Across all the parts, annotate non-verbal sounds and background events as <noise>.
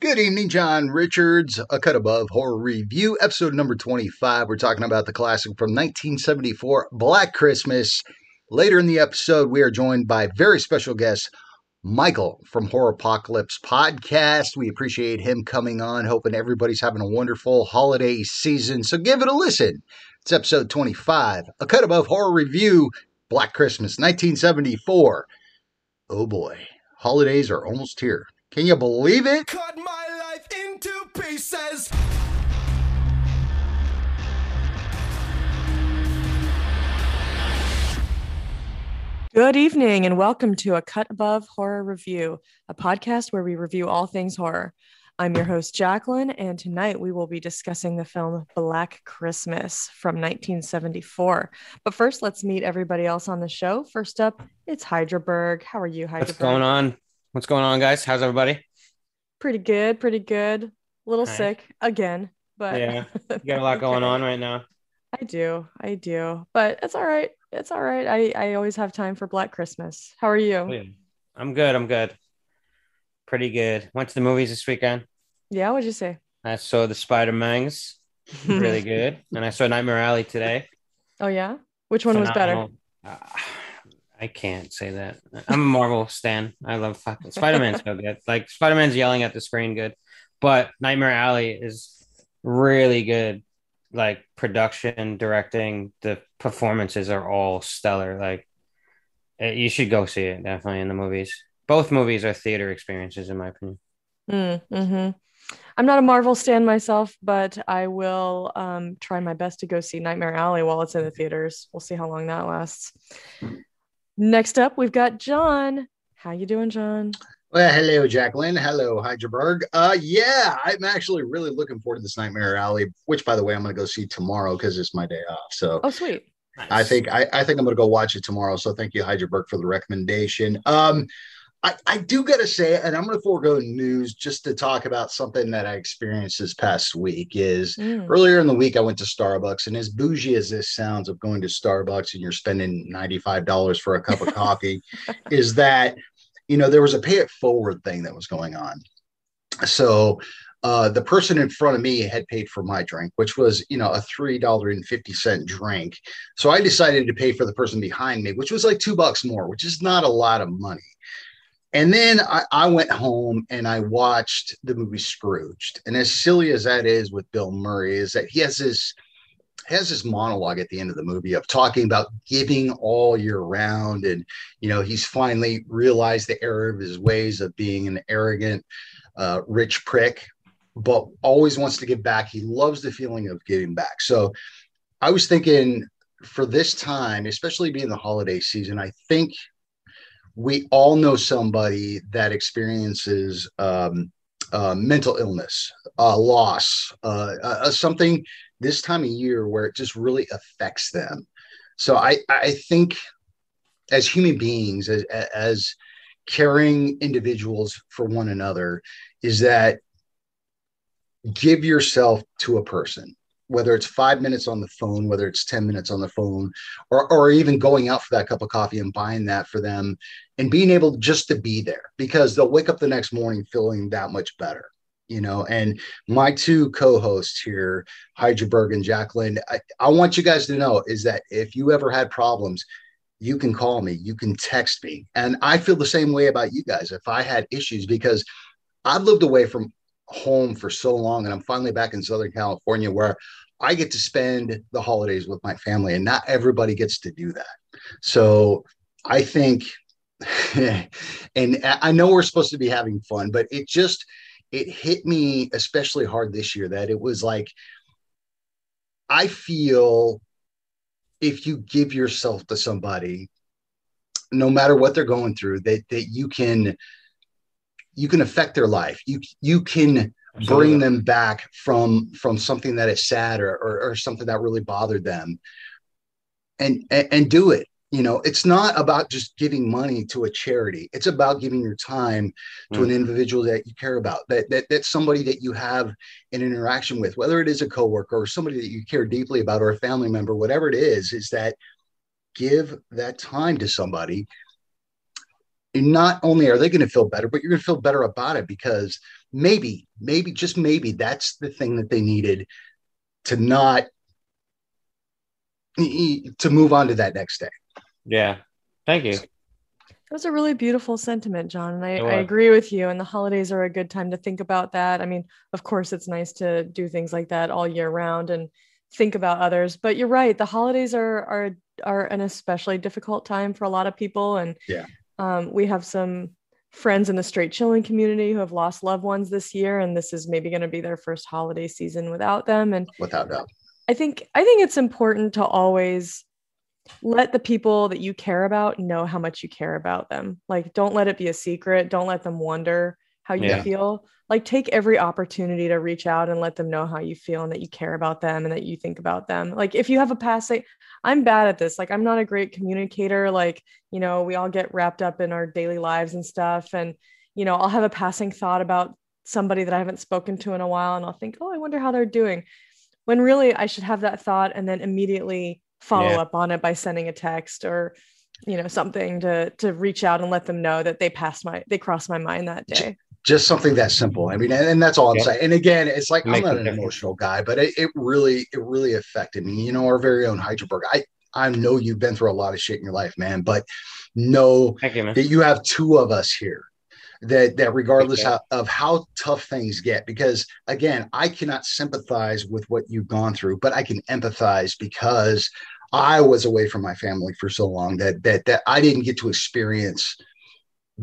Good evening, John Richards, A Cut Above Horror Review, episode number 25. We're talking about the classic from 1974, Black Christmas. Later in the episode, we are joined by very special guest, Michael from Horropocalypse Podcast. We appreciate him coming on, hoping everybody's having a wonderful holiday season. So give it a listen. It's episode 25, A Cut Above Horror Review, Black Christmas, 1974. Oh boy, holidays are almost here. Can you believe it? cut my life into pieces. Good evening and welcome to A Cut Above Horror Review, a podcast where we review all things horror. I'm your host, Jacqueline, and tonight we will be discussing the film Black Christmas from 1974. But first, let's meet everybody else on the show. First up, it's Hydraberg. How are you, Hydraberg? What's going on? What's going on, guys? How's everybody? Pretty good, pretty good. A little sick again, but Yeah, <laughs> You got a lot going on right now. I do, I do, but it's all right. It's all right. I I always have time for Black Christmas. How are you? Oh, yeah. I'm good. I'm good. Pretty good. Went to the movies this weekend. Yeah, what'd you say? I saw the Spider Mangs. Really <laughs> good. And I saw Nightmare Alley today. Oh yeah, which one was better? Uh, I can't say that. I'm a Marvel stan. I love fucking Spider Man's so good. Like Spider Man's yelling at the screen good, but Nightmare Alley is really good. Like production, directing, the performances are all stellar. Like eh, you should go see it definitely in the movies. Both movies are theater experiences, in my opinion. Mm, hmm I'm not a Marvel stan myself, but I will um, try my best to go see Nightmare Alley while it's in the theaters. We'll see how long that lasts. Next up, we've got John. How you doing, John? Well, hello, Jacqueline. Hello, Hydraberg. Uh, yeah, I'm actually really looking forward to this Nightmare Alley, which, by the way, I'm going to go see tomorrow because it's my day off. So Oh, sweet. I think I, I think I'm going to go watch it tomorrow. So thank you, Hydraberg, for the recommendation. Um, I, I do got to say, and I'm going to forego news just to talk about something that I experienced this past week. Is Mm. earlier in the week I went to Starbucks, and as bougie as this sounds of going to Starbucks and you're spending $95 for a cup of coffee, <laughs> is that you know there was a pay it forward thing that was going on. So uh, the person in front of me had paid for my drink, which was you know a three dollar and fifty cent drink. So I decided to pay for the person behind me, which was like two bucks more, which is not a lot of money. And then I, I went home and I watched the movie Scrooged. And as silly as that is with Bill Murray, is that he has this has this monologue at the end of the movie of talking about giving all year round. And, you know, he's finally realized the error of his ways of being an arrogant, uh, rich prick, but always wants to give back. He loves the feeling of giving back. So I was thinking for this time, especially being the holiday season, I think we all know somebody that experiences um, uh, mental illness, uh, loss, uh, uh, something this time of year where it just really affects them. So I, I think as human beings, as, as caring individuals for one another, is that give yourself to a person whether it's five minutes on the phone, whether it's 10 minutes on the phone, or, or even going out for that cup of coffee and buying that for them and being able just to be there because they'll wake up the next morning feeling that much better. You know, and my two co-hosts here, Hydraberg and Jacqueline, I, I want you guys to know is that if you ever had problems, you can call me, you can text me. And I feel the same way about you guys if I had issues because I've lived away from home for so long and I'm finally back in Southern California where I get to spend the holidays with my family and not everybody gets to do that. So I think <laughs> and I know we're supposed to be having fun, but it just it hit me especially hard this year that it was like I feel if you give yourself to somebody no matter what they're going through that that you can you can affect their life you you can bring them back from from something that is sad or, or, or something that really bothered them. And, and and do it. You know it's not about just giving money to a charity. It's about giving your time to an mm. individual that you care about that, that that's somebody that you have an interaction with whether it is a coworker or somebody that you care deeply about or a family member whatever it is is that give that time to somebody. And not only are they going to feel better but you're going to feel better about it because maybe, maybe, just maybe that's the thing that they needed to not to move on to that next day. Yeah. Thank you. That was a really beautiful sentiment, John. And I, I agree with you. And the holidays are a good time to think about that. I mean, of course, it's nice to do things like that all year round and think about others. But you're right. The holidays are are are an especially difficult time for a lot of people. And Yeah. um, we have some friends in the straight chilling community who have lost loved ones this year, and this is maybe going to be their first holiday season without them. And Without doubt. I think I think it's important to always let the people that you care about know how much you care about them. Like don't let it be a secret. Don't let them wonder how you Yeah. feel. Like take every opportunity to reach out and let them know how you feel and that you care about them and that you think about them. Like if you have a past passing I'm bad at this. Like I'm not a great communicator. Like, you know, we all get wrapped up in our daily lives and stuff and you know, I'll have a passing thought about somebody that I haven't spoken to in a while and I'll think, "Oh, I wonder how they're doing." when really I should have that thought and then immediately follow Yeah. up on it by sending a text or you know something to to reach out and let them know that they passed my they crossed my mind that day. Just something that simple. I mean, and, and that's all I'm Yeah. saying. And again, it's like I'm not an emotional guy, but it, it really, it really affected me. You know, our very own Hydraberg. I I know you've been through a lot of shit in your life, man, but know you, man. that you have two of us here. That that regardless Okay. how, of how tough things get, because again, I cannot sympathize with what you've gone through, but I can empathize because I was away from my family for so long that that that I didn't get to experience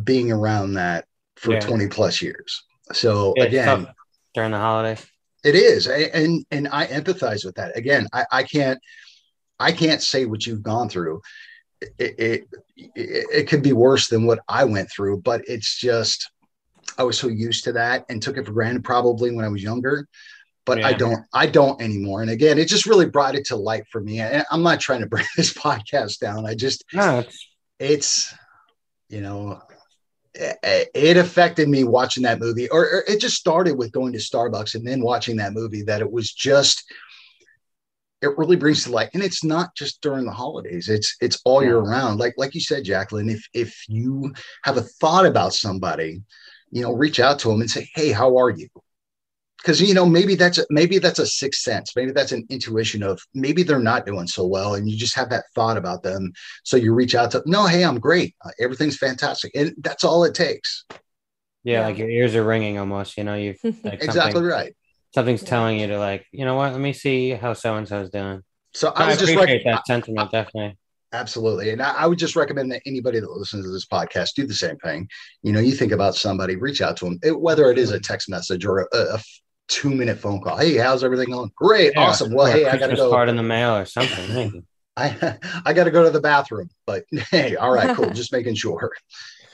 being around that for Yeah. 20 plus years. So it's again, during the holidays. it is, and and I empathize with that. Again, I, I can't I can't say what you've gone through. It, it it it could be worse than what I went through, but it's just I was so used to that and took it for granted probably when I was younger. But I don't I don't anymore. And again, it just really brought it to light for me. And I'm not trying to <laughs> bring this podcast down. I just No, it's it's you know it, affected me watching that movie or, or it just started with going to starbucks and then watching that movie that it was just it really brings to light. And it's not just during the holidays. It's it's all year round. Like like you said jacqueline if if you have a thought about somebody you know reach out to them and say hey how are you because you know maybe that's a, maybe that's a sixth sense maybe that's an intuition of maybe they're not doing so well and you just have that thought about them so you reach out to no hey i'm great Uh, everything's fantastic and that's all it takes yeah, Yeah. like your ears are ringing almost. You know, you <laughs> like exactly right something's Yeah. telling you to like, you know what? Let me see how so and so's doing. so I, i just appreciate rec- that sentiment, definitely. absolutely and I, I would just recommend that anybody that listens to this podcast do the same thing you know you think about somebody reach out to them it, whether it is a text message or a, a two minute phone call hey how's everything going great Yeah, awesome well or a hey i gotta go card in the mail or something. <laughs> maybe. I, I gotta go to the bathroom but <laughs> hey all right cool just making sure <laughs>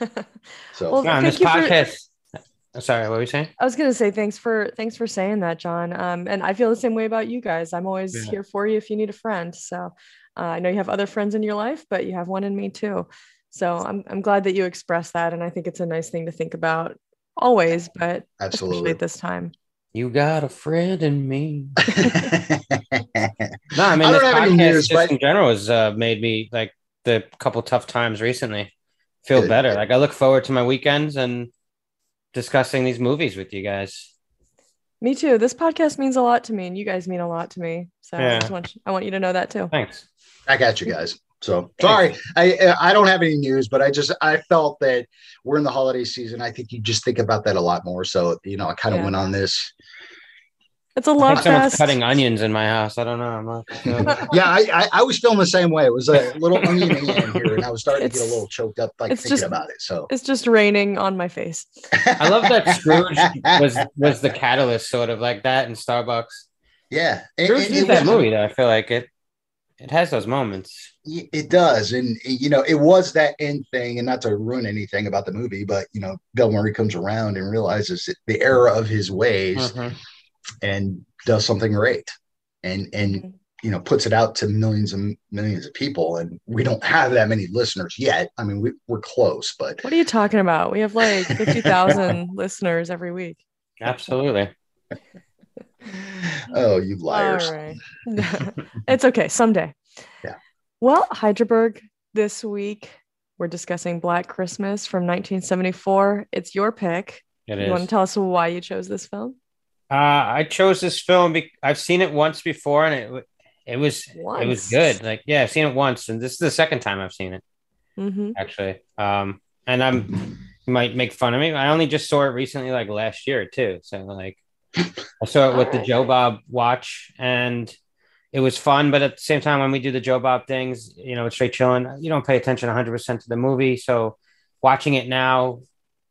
so Well, No, on this you for- podcast. uh, Sorry, what were you saying? I was gonna say thanks for thanks for saying that, John. Um, and I feel the same way about you guys. I'm always Yeah. here for you if you need a friend. So uh, I know you have other friends in your life, but you have one in me too. So I'm I'm glad that you expressed that, and I think it's a nice thing to think about always, but especially absolutely at this time. You got a friend in me. <laughs> No, I mean I this don't have any podcast news, just but- in general has uh, made me like the couple tough times recently feel Good. better. Like I look forward to my weekends and discussing these movies with you guys. Me too. This podcast means a lot to me, and you guys mean a lot to me. So I Yeah. just want I want you to know that too. Thanks. I got you guys. So sorry, I I don't have any news, but I just I felt that we're in the holiday season. I think you just think about that a lot more. So you know, I kind of Yeah. went on this. It's a love think someone's fest. cutting onions in my house. I don't know. I'm not sure. <laughs> Yeah, I, I I was feeling the same way. It was a little <laughs> onion man here, and I was starting to get a little choked up, like it's thinking just- about it. So It's just raining on my face. <laughs> I love that Scrooge was was the catalyst, sort of like that in Starbucks. yeah, and- Scrooge and is it that was- movie though. I feel like it it has those moments. It does, and you know, it was that end thing, and not to ruin anything about the movie, but you know, Bill Murray comes around and realizes that the error of his ways Mhm. And does something great, and and you know, puts it out to millions and millions of people, and we don't have that many listeners yet. I mean, we, we're close, but What are you talking about? We have like 50,000 <laughs> listeners every week. Absolutely. <laughs> oh, you liars! All right. <laughs> it's okay. Someday. Yeah. Well, Hydraberg, this week we're discussing Black Christmas from 1974. It's your pick. It You is. want to tell us why you chose this film? Uh, I chose this film. Be- I've seen it once before, and it it was it was good. Like, yeah, I've seen it once, and this is the second time I've seen it hmm actually. Um, and I'm you might make fun of me. I only just saw it recently, like last year too. So like, I saw it with the Joe Bob watch, and it was fun. But at the same time, when we do the Joe Bob things, you know, it's straight chilling. You don't pay attention 100 percent to the movie. So watching it now,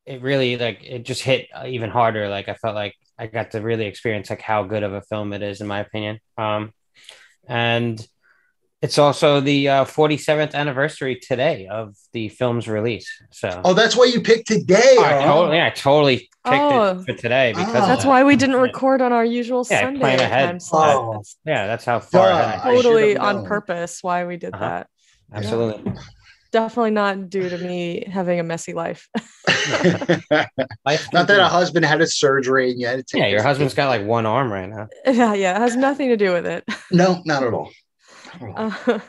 it really like it just hit even harder. Like I felt like I got to really experience like how good of a film it is, in my opinion. Um, and it's also the uh, 47th anniversary today of the film's release. So Oh, that's why you picked today. I huh? totally, I totally picked Oh. it for today because Oh. That's why we didn't record on our usual Yeah, Sunday plan ahead. time slot. Oh. Yeah, that's how far Duh. ahead. I- I totally on purpose why we did Uh-huh. that. Absolutely. Definitely not due to me having a messy life. <laughs> Life Not that a husband had a surgery and you had to take Yeah, your husband's got like one arm right now. yeah, yeah, it has nothing to do with it. No, not at all. Not at all. Uh,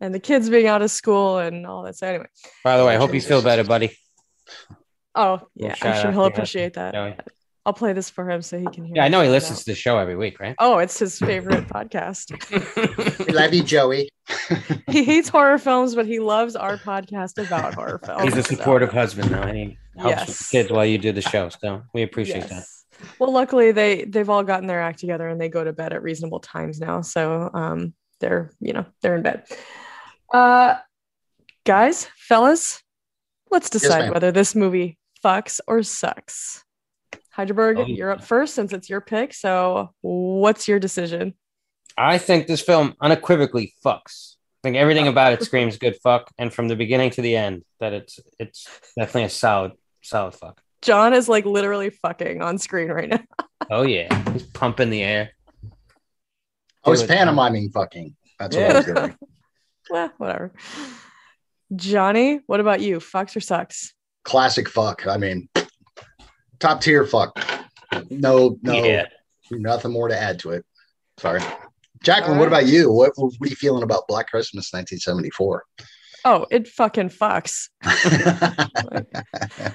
and the kids being out of school and all that. So anyway, By the way, I hope you feel better, buddy. oh yeah, I'm sure he'll appreciate that. Joey. I'll play this for him so he can hear. Yeah, I know he listens out. to the show every week, right? Oh, it's his favorite <laughs> podcast. We love you, Joey. He hates horror films, but he loves our podcast about horror films. <laughs> He's a so- supportive husband now, and he helps with Yes. the kids while you do the show. So we appreciate that. Well, luckily they they've all gotten their act together and they go to bed at reasonable times now. So um they're you know they're in bed. Uh guys, fellas, let's decide ma'am. whether this movie fucks or sucks. Hydraberg, Oh, you're up first since it's your pick. So what's your decision? I think this film unequivocally fucks. I think everything <laughs> about it screams good fuck, and from the beginning to the end, that it's it's definitely a solid solid fuck. John is like literally fucking on screen right now. <laughs> Oh yeah, he's pumping the air. I was pantomiming fucking. That's what I was doing. <laughs> well, whatever. Johnny, what about you? Fucks or sucks? Classic fuck. I mean, top tier fuck. No, no, Yeah. nothing more to add to it. Sorry. Jacqueline, All what about you? What, what are you feeling about Black Christmas 1974? Oh, it fucking fucks. <laughs>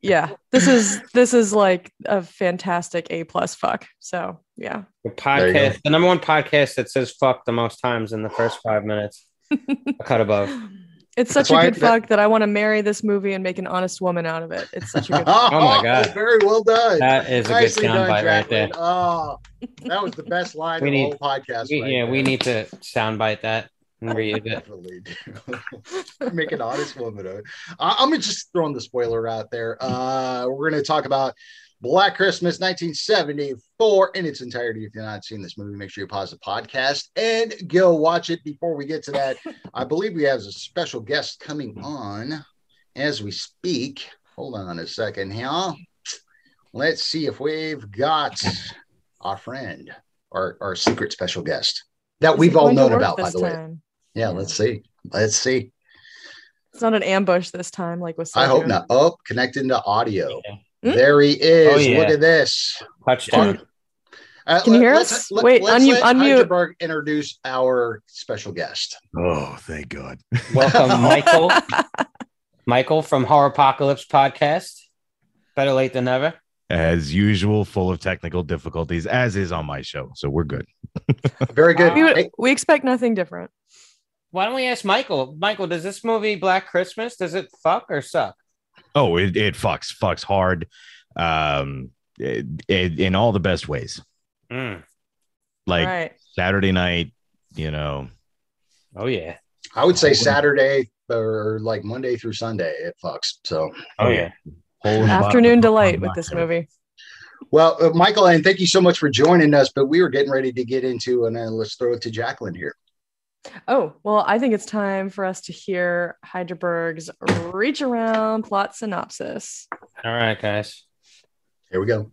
yeah this is this is like a fantastic a plus fuck so yeah The podcast, the number one podcast that says fuck the most times in the first five minutes. <laughs> A cut above. It's That's such a good that- fuck that i want to marry this movie and make an honest woman out of it it's such a good <laughs> oh my <laughs> God. Very well done. That is a Nicely good done, soundbite right there. Oh, that was the best line We of need- the whole podcast. We, right yeah, we need to soundbite that and reuse it. Definitely do. <laughs> Make an honest woman of it. I- I'm just throwing the spoiler out there. Uh, we're going to talk about Black Christmas 1974 in its entirety. If you're not seen this movie, make sure you pause the podcast and go watch it. Before we get to that, <laughs> I believe we have a special guest coming on as we speak. Hold on a second here. Let's see if we've got our friend, our, our secret special guest that Is we've all known about, by this the way. time? Yeah, let's see. Let's see. it's not an ambush this time like with I hope not. Oh, connecting to audio. Hmm? There he is. Oh, yeah. Look at this. Touchdown. Uh, Can you hear let's- us? let- Wait, let's unmute- let unmute. Hydraberg introduce our special guest. Oh, thank God. <laughs> Welcome, Michael. Michael from Horropocalypse Podcast. Better late than never. As usual, full of technical difficulties, as is on my show. So we're good. <laughs> Very good. we, would- we expect nothing different Why don't we ask Michael? Michael, does this movie Black Christmas does it fuck or suck? Oh, it, it fucks, fucks hard. Um, it, it- in all the best ways. Mm. Like all right Saturday night, you know. Oh yeah. I would say Saturday or like Monday through Sunday. It fucks. So, Oh yeah. whole afternoon environment- delight with this movie well, uh, Michael, and thank you so much for joining us. But we were getting ready to get into, and then let's throw it to Jacqueline here. Oh well i think it's time for us to hear Hydraberg's reach around plot synopsis All right, guys. Here we go.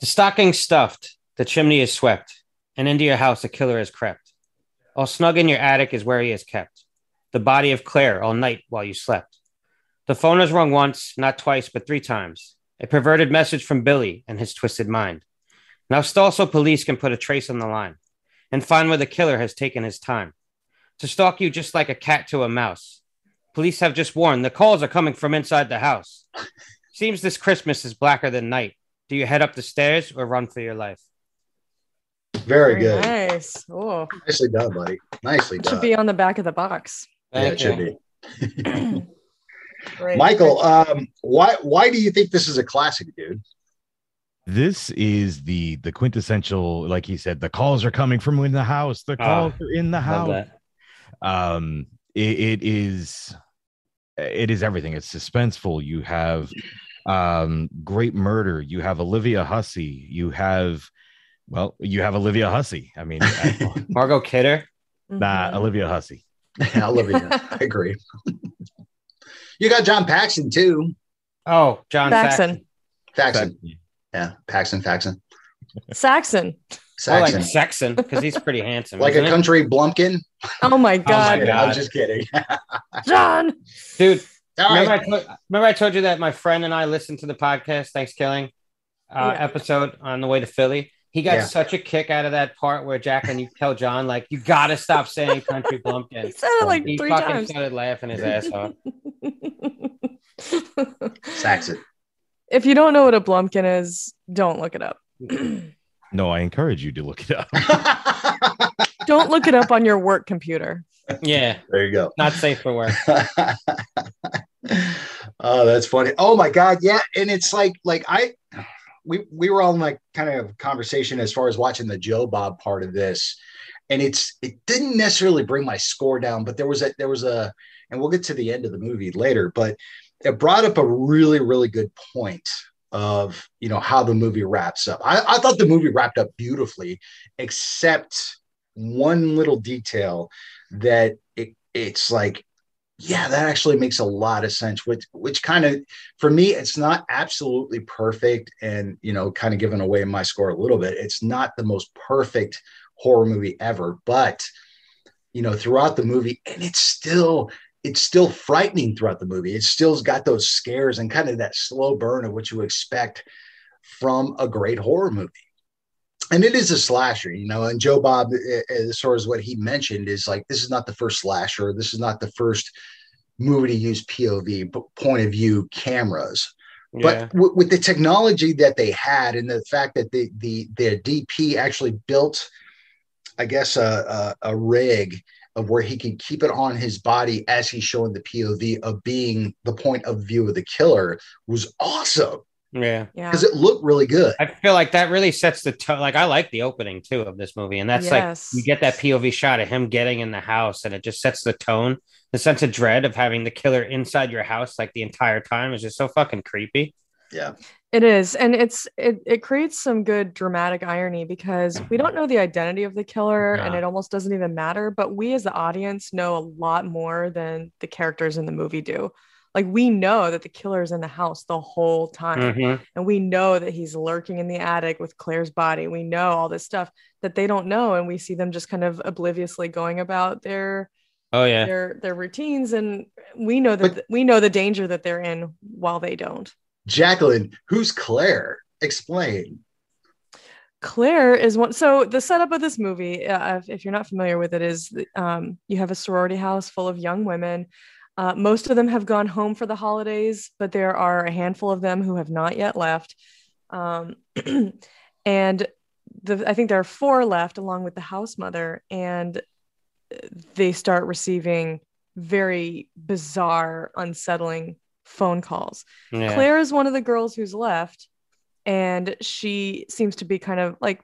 The stocking stuffed, the chimney is swept, and into your house a killer has crept. All snug in your attic is where he is kept. The body of Claire all night while you slept. The phone has rung once, not twice, but three times. A perverted message from Billy and his twisted mind. Now, Stalso police can put a trace on the line and find where the killer has taken his time to stalk you just like a cat to a mouse. Police have just warned the calls are coming from inside the house. seems this Christmas is blacker than night. Do you head up the stairs or run for your life? Very good. Nice. Oh, Nicely done, buddy. Nicely done. should be on the back of the box. yeah, it Thank should be. <laughs> Great. Michael, um, why why do you think this is a classic, dude? This is the the quintessential, like he said, the calls are coming from in the house. The calls are in the house. that. um it, it is it is everything it's suspenseful you have um great murder you have olivia hussey you have well you have olivia hussey i mean I- <laughs> Margot Kidder. nah Mhm. olivia hussey I love. I agree. you got John Paxton too. Oh, John Saxon. Saxon. Faxon. Yeah, Paxton, Faxon. Saxon. More Saxon. like Saxon because he's pretty handsome. like a isn't he? country blumpkin. Oh my God, God. I'm just kidding. <laughs> John. dude. Remember, right. I told, remember I told you that my friend and I listened to the podcast Thanks Killing uh, Yeah. episode on the way to Philly. He got Yeah. such a kick out of that part where Jacqueline, you tell John like you got to stop saying country <laughs> blumpkin. He bumpkin. said it like He three fucking times. started laughing his ass off. <laughs> Saxon. If you don't know what a blumpkin is, don't look it up. <clears throat> no i encourage you to look it up <laughs> don't look it up on your work computer. Yeah, there you go. not safe for work. <laughs> oh, that's funny. Oh my god, yeah. And it's like, like I, we we were on like kind of conversation as far as watching the Joe Bob part of this, and it's it didn't necessarily bring my score down, but there was a there was a, and we'll get to the end of the movie later, but it brought up a really really good point of you know how the movie wraps up. I, I thought the movie wrapped up beautifully, except one little detail that it it's like yeah that actually makes a lot of sense which which kind of for me it's not absolutely perfect and you know kind of giving away my score a little bit it's not the most perfect horror movie ever but you know throughout the movie and it's still it's still frightening throughout the movie it still's got those scares and kind of that slow burn of what you expect from a great horror movie and it is a slasher, you know. And Joe Bob, uh, as far as what he mentioned, is like this is not the first slasher. This is not the first movie to use POV, point of view cameras. Yeah. But w- with the technology that they had, and the fact that the the their DP actually built, I guess, a, a, a rig of where he can keep it on his body as he's showing the POV of being the point of view of the killer was awesome yeah. Yeah. because it looked really good. I feel like that really sets the tone. Like I like the opening too of this movie, and that's Yes. like you get that POV shot of him getting in the house, and it just sets the tone. The sense of dread of having the killer inside your house like the entire time is just so fucking creepy. Yeah. It is, and it's it it creates some good dramatic irony because we don't know the identity of the killer, and it almost doesn't even matter. But we, as the audience, know a lot more than the characters in the movie do. Like we know that the killer is in the house the whole time, Mhm. and we know that he's lurking in the attic with Claire's body. We know all this stuff that they don't know, and we see them just kind of obliviously going about their Oh yeah, their their routines, and we know that But- we know the danger that they're in while they don't. Jacqueline, who's Claire? Explain. Claire is one. So the setup of this movie, uh, if, you're not familiar with it, is um, you have a sorority house full of young women. Uh, most of them have gone home for the holidays, but there are a handful of them who have not yet left. Um, <clears throat> and the, I think there are four left, along with the house mother, and they start receiving very bizarre, unsettling phone calls. yeah. Claire is one of the girls who's left, and she seems to be kind of like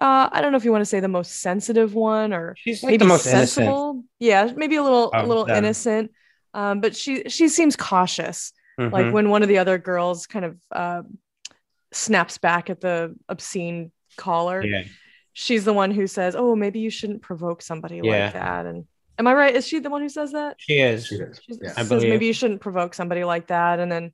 uh, I don't know if you want to say the most sensitive one or She's like maybe the most innocent. sensible. Yeah, maybe a little a little them. innocent. Um, but she she seems cautious. Like Mhm. when one of the other girls kind of uh, snaps back at the obscene caller, yeah, she's the one who says, "Oh, maybe you shouldn't provoke somebody Yeah. like that." And am I right? Is she the one who says that? she is. She does. She Yeah. I says believe. maybe you shouldn't provoke somebody like that, and then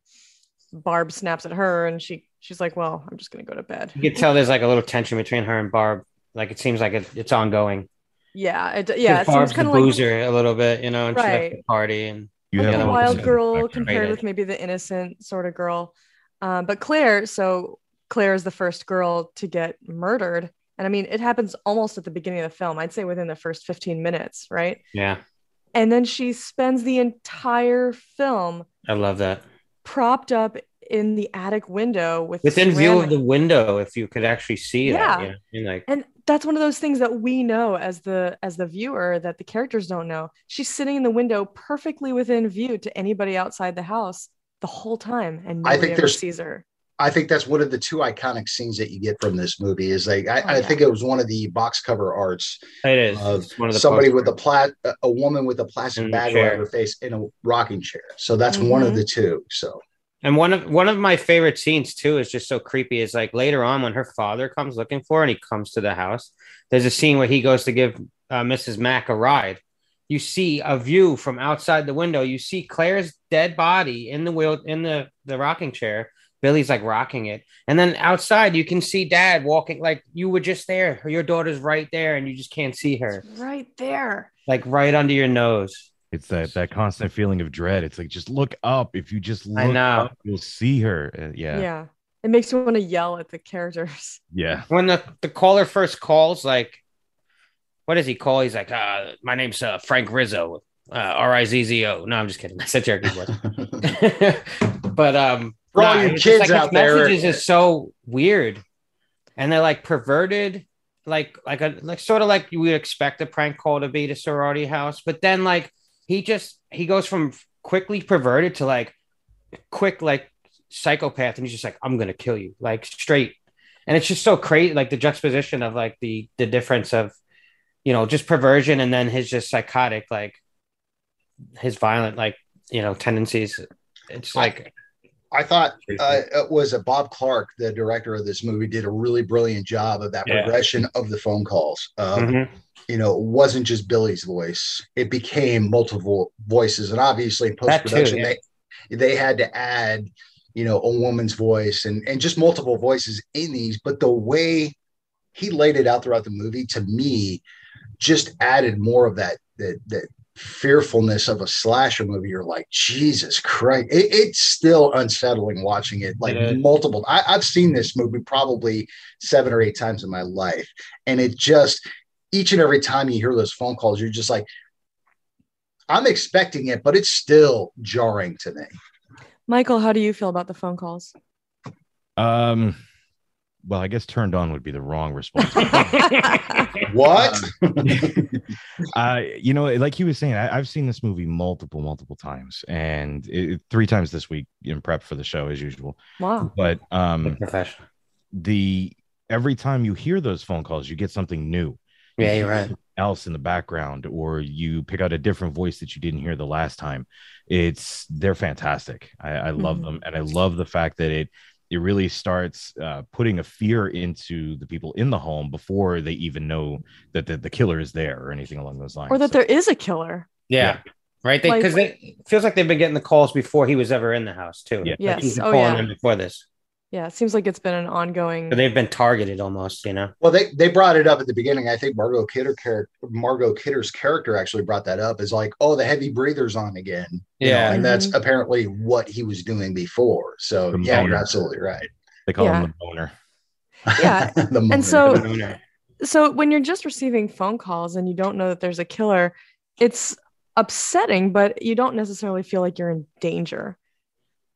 Barb snaps at her, and she she's like, "Well, I'm just gonna go to bed." You can tell there's like a little tension between her and Barb. Like it seems like it, it's ongoing. Yeah, it, yeah, it 'Cause Barb's seems kind of like boozer a little bit, you know, and she left the party and You like have the wild girl compared with maybe the innocent sort of girl. Um, but Claire, so Claire is the first girl to get murdered. And I mean, it happens almost at the beginning of the film. I'd say within the first 15 minutes, right? yeah, And then she spends the entire film I love that. propped up in the attic window with within view of the window if you could actually see Yeah. that. You know? I mean, like and that's one of those things that we know as the as the viewer that the characters don't know she's sitting in the window perfectly within view to anybody outside the house the whole time and I think ever there's- sees her I think that's one of the two iconic scenes that you get from this movie. Is like I, Oh, I think it was one of the box cover arts it is. of It's one of the somebody with a plat a woman with a plastic In bag chair. around her face in a rocking chair. So that's one of Mhm. the two. So And one of one of my favorite scenes too is just so creepy. Is like later on when her father comes looking for her and he comes to the house. There's a scene where he goes to give uh, Mrs. Mack a ride. You see a view from outside the window. You see Claire's dead body in the wheel in the the rocking chair. Billy's like rocking it, and then outside you can see Dad walking. Like you were just there. Your daughter's right there, and you just can't see her. It's right there Like right under your nose. It's that that constant feeling of dread. It's like just look up. If you just look I know. up, you'll see her. Uh, yeah. yeah, it makes you want to yell at the characters <laughs> yeah. when the, the caller first calls, like, what does he call? He's like, uh, my name's uh, Frank Rizzo, uh, R I Z Z O. No, I'm just kidding. <laughs> I said Jerky Boy. <laughs> but um, For all nah, you kids like out there- messages is so weird, and they're like perverted, like like a like sort of like you would expect a prank call to be to sorority house, but then like he just he goes from quickly perverted to like quick like psychopath, and he's just like, I'm gonna kill you, like straight, and it's just so crazy, like the juxtaposition of like the the difference of you know just perversion and then his just psychotic like his violent like you know tendencies. It's like I thought uh, it was a Bob Clark, the director of this movie, did a really brilliant job of that Yeah. progression of the phone calls. Uh, Mhm. You know, it wasn't just Billy's voice; it became multiple voices, and obviously post production, yeah. they they had to add, you know, a woman's voice and and just multiple voices in these. But the way he laid it out throughout the movie, to me, just added more of that that that fearfulness of a slasher movie. You're like, Jesus Christ! It, it's still unsettling watching it like It is. multiple. I, I've seen this movie probably seven or eight times in my life, and it just each and every time you hear those phone calls, you're just like, I'm expecting it, but it's still jarring to me. michael how do you feel about the phone calls Um, well, I guess turned on would be the wrong response. <laughs> What? <laughs> uh, you know, like he was saying, I, I've seen this movie multiple, multiple times, and it, three times this week in prep for the show as usual. wow But um, professional the every time you hear those phone calls, you get something new. yeah you're right else in the background or you pick out a different voice that you didn't hear the last time it's they're fantastic i, I love Mhm. them and i love the fact that it it really starts uh, putting a fear into the people in the home before they even know that the, the killer is there or anything along those lines. Or that So- there is a killer. Yeah, right? Because Like- it feels like they've been getting the calls before he was ever in the house too. Yeah. Like, Yes. he's been Oh, calling yeah. them before this yeah it seems like it's been an ongoing so they've been targeted almost you know Well, they they brought it up at the beginning. I think Margot Kidder character, Margot Kidder's character actually brought that up as like, oh, the heavy breathers on again. you know, Yeah. and that's Mhm. apparently what he was doing before. So The yeah, you're absolutely right. they call Yeah. him the boner <laughs> Yeah. The moment. so- Owner. so when you're just receiving phone calls and you don't know that there's a killer it's upsetting but you don't necessarily feel like you're in danger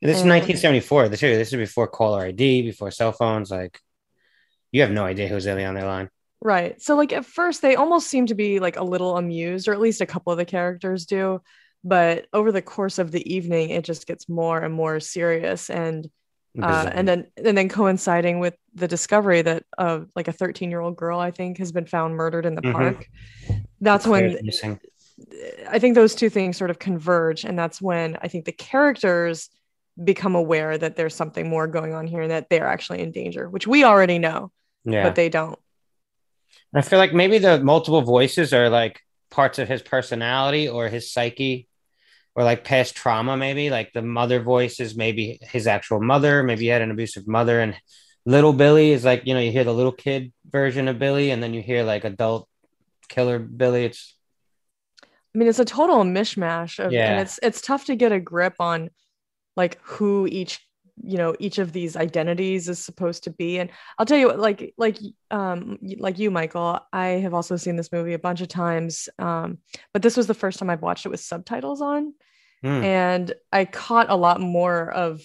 this is 1974 this is this is before caller id before cell phones like you have no idea who's really on their line. Right. So like at first they almost seem to be like a little amused or at least a couple of the characters do. But over the course of the evening it just gets more and more serious and uh, and then and then coinciding with the discovery that uh, like a 13 year old girl i think has been found murdered in the Mhm. park. That's when missing. I think those two things sort of converge, and that's when I think the characters become aware that there's something more going on here and that they're actually in danger, which we already know, yeah but they don't. I feel like maybe the multiple voices are like parts of his personality or his psyche or like past trauma, maybe. Like the mother voice is maybe his actual mother. Maybe he had an abusive mother. And little Billy is like, you know, you hear the little kid version of Billy and then you hear like adult killer Billy. It's I mean, it's a total mishmash of, Yeah. and it's it's tough to get a grip on like who each you know each of these identities is supposed to be and i'll tell you what like like um like you michael i have also seen this movie a bunch of times um but this was the first time i've watched it with subtitles on Hmm. and I caught a lot more of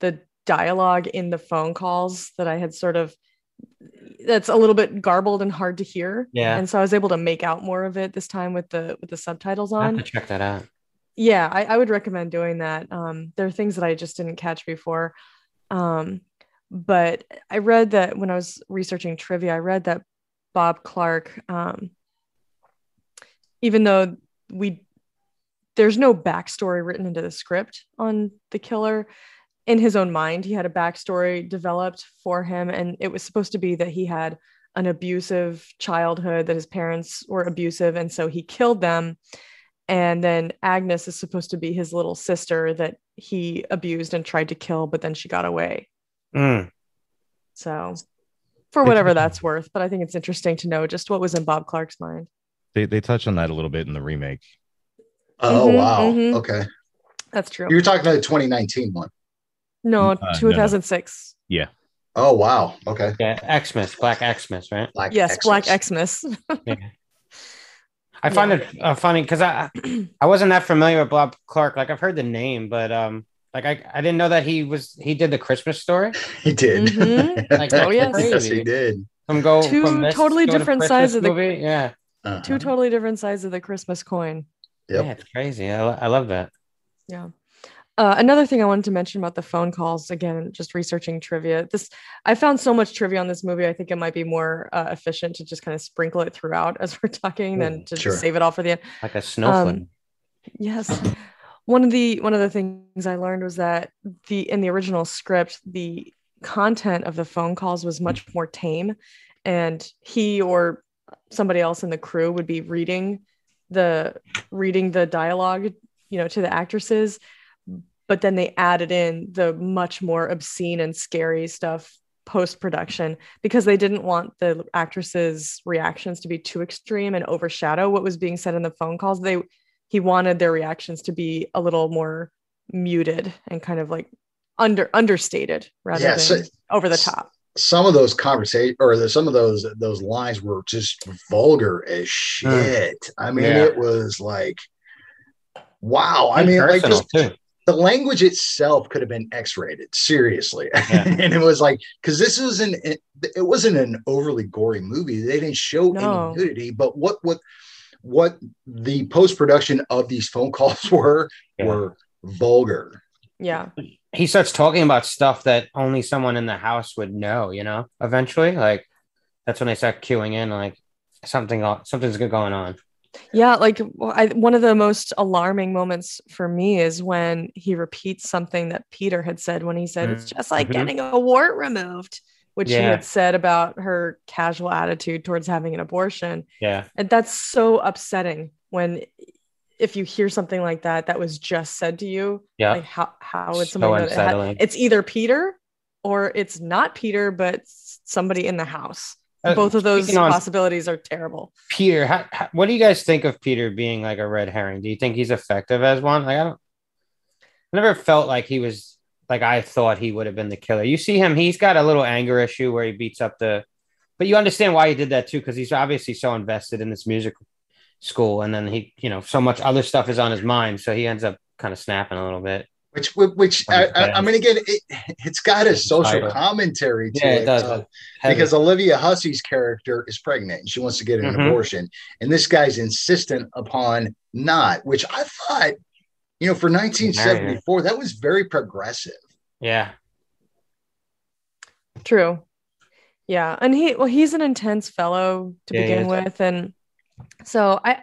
the dialogue in the phone calls that I had sort of that's a little bit garbled and hard to hear. Yeah. And so I was able to make out more of it this time with the with the subtitles I have on. to check that out. Yeah, I, I would recommend doing that. Um, there are things that I just didn't catch before. Um, but I read that when I was researching trivia, I read that Bob Clark, um, even though we there's no backstory written into the script on the killer, in his own mind, he had a backstory developed for him, and it was supposed to be that he had an abusive childhood, that his parents were abusive, and so he killed them. And then Agnes is supposed to be his little sister that he abused and tried to kill, but then she got away. Mm. So, for whatever that's worth, but I think it's interesting to know just what was in Bob Clark's mind. They they touch on that a little bit in the remake. Oh Mhm, wow. mhm. Okay. That's true. You were talking about the 2019 one. no, Uh, no, no. 2006. Oh wow. Okay. Yeah, Xmas, Black Xmas, right? Black Yes, Black Xmas. Xmas. <laughs> Yeah. I find it uh, funny because I I wasn't that familiar with Bob Clark. Like I've heard the name, but um, like I, I didn't know that he was he did the Christmas story. <laughs> He did. Mhm. <laughs> Like, Oh, yes. yes, he did. From go Two from this totally go different Christmas sides of the- movie. Yeah, Uh-huh. Two totally different sides of the Christmas coin. Yep. yeah, it's crazy. I, I love that. Yeah. Uh, another thing I wanted to mention about the phone calls again, just researching trivia. This I found so much trivia on this movie. I think it might be more uh, efficient to just kind of sprinkle it throughout as we're talking than to sure. just save it all for the end. Like a snowflake. Um, Yes. One of the one of the things I learned was that the in the original script, the content of the phone calls was much more tame, and he or somebody else in the crew would be reading the reading the dialogue, you know, to the actresses, but then they added in the much more obscene and scary stuff post production because they didn't want the actresses' reactions to be too extreme and overshadow what was being said in the phone calls. They he wanted their reactions to be a little more muted and kind of like under understated rather Yeah, than so- over the top. Some of those conversations or the, some of those those lines were just vulgar as hmm. shit. I mean, Yeah. it was like, wow. I And mean, like just too. The language itself could have been X-rated, seriously. <laughs> Yeah. and it was like because this was an it, it wasn't an overly gory movie. They didn't show No. any nudity, but what what what the post production of these phone calls <laughs> were Yeah. were vulgar. Yeah. he starts talking about stuff that only someone in the house would know, you know, eventually. Like that's when they start queuing in, like something something's good going on. Yeah, like I, one of the most alarming moments for me is when he repeats something that Peter had said when he said it's mm-hmm. just like getting a wart removed, which he had said about her casual attitude towards having an abortion. Yeah. And that's so upsetting when if you hear something like that that was just said to you, Yeah. like how how would So somebody it had- it's either Peter or it's not Peter, but somebody in the house. Uh, Both of those on possibilities are terrible. Peter, how, how- what do you guys think of Peter being like a red herring? Do you think he's effective as one? Like I don't I never felt like he was like I thought he would have been the killer. You see him, he's got a little anger issue where he beats up the but you understand why he did that too, because he's obviously so invested in this music school and then he, you know, so much other stuff is on his mind. So he ends up kind of snapping a little bit. Which, which I, I, I mean, again, it, it's got a social commentary to Yeah, it, it does. uh, Heavy. because Olivia Hussey's character is pregnant and she wants to get an Mhm. abortion, and this guy's insistent upon not. Which I thought, you know, for 1974, that was very progressive. yeah. True. Yeah. And he well, he's an intense fellow to Yeah, begin with. And so I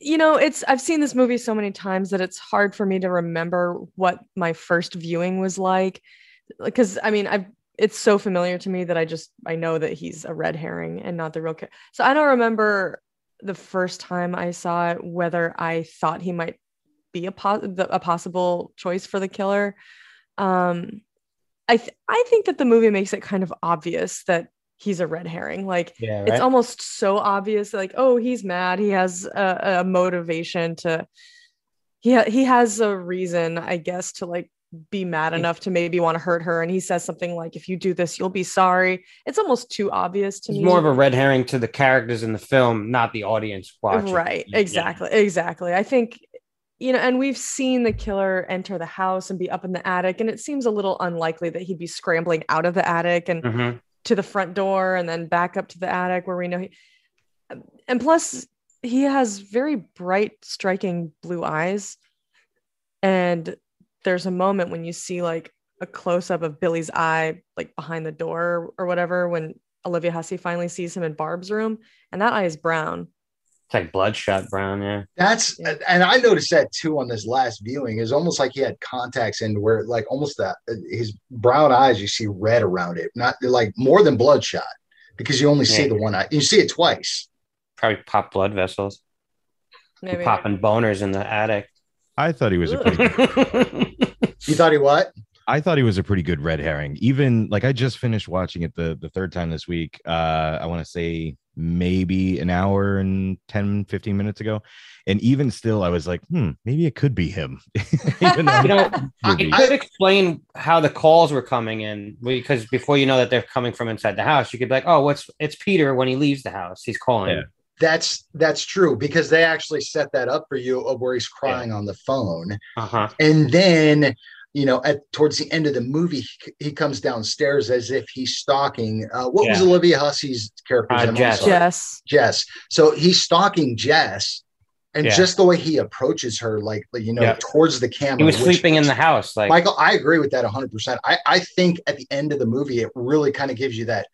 you know, it's I've seen this movie so many times that it's hard for me to remember what my first viewing was like. Because I mean, I've it's so familiar to me that I just I know that he's a red herring and not the real character. So I don't remember the first time I saw it whether I thought he might be a, po- the, a possible choice for the killer. Um, I th- I think that the movie makes it kind of obvious that he's a red herring. Like Yeah. it's almost so obvious. Like oh, he's mad. He has a, a motivation to. He ha- he has a reason, I guess, to like be mad enough to maybe want to hurt her. And he says something like, "If you do this, you'll be sorry." It's almost too obvious to He's me. more of a red herring to the characters in the film, not the audience watching. Right. Yeah. Exactly. Exactly. I think you know, and we've seen the killer enter the house and be up in the attic, and it seems a little unlikely that he'd be scrambling out of the attic and Mhm. To the front door and then back up to the attic where we know he. And plus, he has very bright, striking blue eyes, and there's a moment when you see like a close up of Billy's eye, like behind the door or whatever, when Olivia Hussey finally sees him in Barb's room, and that eye is brown. It's like bloodshot brown. Yeah. That's Yeah. and I noticed that too on this last viewing. Is almost like he had contacts in where like almost that his brown eyes you see red around it, not like more than bloodshot because you only see the one eye. You see it twice. Probably pop blood vessels. Maybe. Popping boners in the attic. I thought he was a pretty <laughs> You thought he what? I thought he was a pretty good red herring. Even like I just finished watching it the the third time this week. Uh I want to say maybe an hour and 10 15 minutes ago. And even still I was like, "Hmm, maybe it could be him." Even though- <laughs> you know, <laughs> movie. it could explain how the calls were coming in because before you know that they're coming from inside the house, you could be like, "Oh, what's it's Peter when he leaves the house? He's calling." Yeah. That's that's true because they actually set that up for you of where he's crying on the phone, Uh huh. and then you know at towards the end of the movie he, he comes downstairs as if he's stalking. Uh, what was Olivia Hussey's character's Uh, name? I'm Jess. Jess. Jess. So he's stalking Jess, and Yeah. just the way he approaches her, like you know, Yeah. towards the camera. He was which- sleeping in the house. Like, Michael, I agree with that 100. percent I I think at the end of the movie, it really kind of gives you that.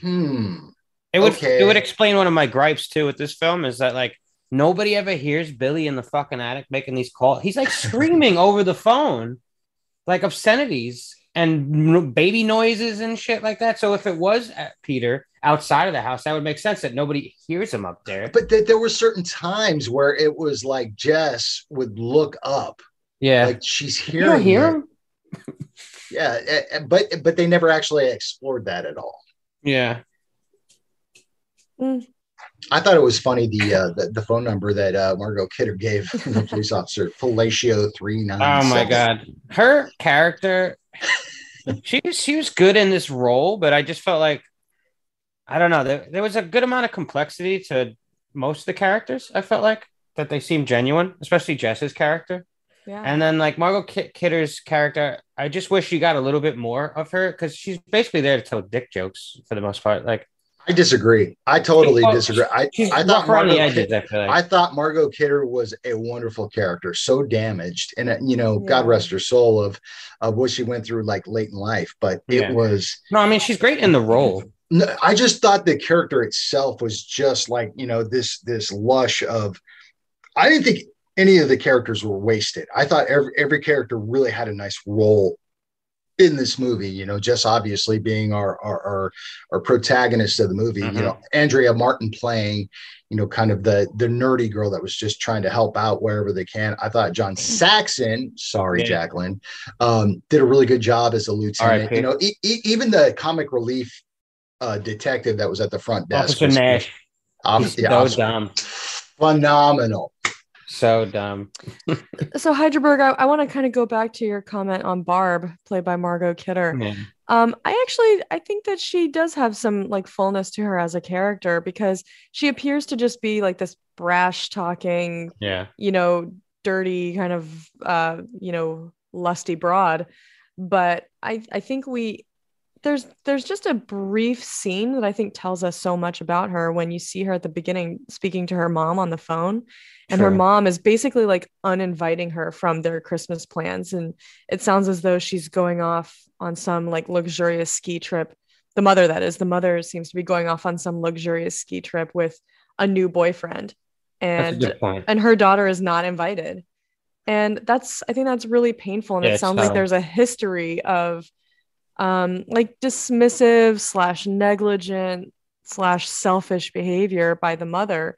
Hmm. it would okay. it would explain one of my gripes too with this film is that like nobody ever hears Billy in the fucking attic making these calls. He's like screaming <laughs> over the phone, like obscenities and baby noises and shit like that. So if it was at Peter outside of the house, that would make sense that nobody hears him up there. But th- there were certain times where it was like Jess would look up, yeah, like she's you hearing. don't hear him. <laughs> Yeah, but but they never actually explored that at all. Yeah. Mm. I thought it was funny the uh, the, the phone number that uh, Margot Kidder gave <laughs> the police officer, Fellatio three nine. Oh my god, her character. she was she was good in this role, but I just felt like I don't know. There, there was a good amount of complexity to most of the characters. I felt like that they seemed genuine, especially Jess's character. Yeah. And then like Margot Ki- Kidder's character, I just wish you got a little bit more of her because she's basically there to tell dick jokes for the most part. Like I disagree. I totally Well, disagree. I, she's I thought rougher on the Margot edges. I like. I thought Margot Kidder was a wonderful character, so damaged, and uh, you know, God rest her soul of of what she went through like late in life. But it Yeah. was no, I mean she's great in the role. No, I just thought the character itself was just like you know this this lush of. I didn't think any of the characters were wasted. I thought every every character really had a nice role in this movie. You know, just obviously being our our our, our protagonist of the movie. Mhm. You know, Andrea Martin playing. You know, kind of the the nerdy girl that was just trying to help out wherever they can. I thought John Saxon, sorry, Yeah. Jacqueline, um, did a really good job as a lieutenant. R.I.P. You know, e- e- even the comic relief uh, detective that was at the front desk. Officer was- Nash, Off- he's yeah, so officer- dumb, phenomenal. So dumb. so Hydraberg, I, I want to kind of go back to your comment on Barb, played by Margot Kidder. Yeah. Um, I actually I think that she does have some like fullness to her as a character because she appears to just be like this brash talking, Yeah. you know, dirty kind of uh, you know, lusty broad. But I I think we there's there's just a brief scene that I think tells us so much about her when you see her at the beginning speaking to her mom on the phone and her mom is basically like uninviting her from their Christmas plans and it sounds as though she's going off on some like luxurious ski trip. The mother that is the mother seems to be going off on some luxurious ski trip with a new boyfriend and and her daughter is not invited. And that's i think that's really painful and Yeah, it sounds like there's a history of um like dismissive slash negligent slash selfish behavior by the mother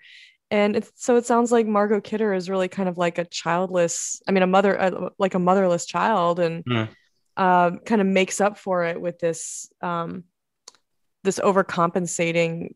and it's so it sounds like margot kidder is really kind of like a childless i mean a mother uh, like a motherless child and Hmm. um, kind of makes up for it with this um this overcompensating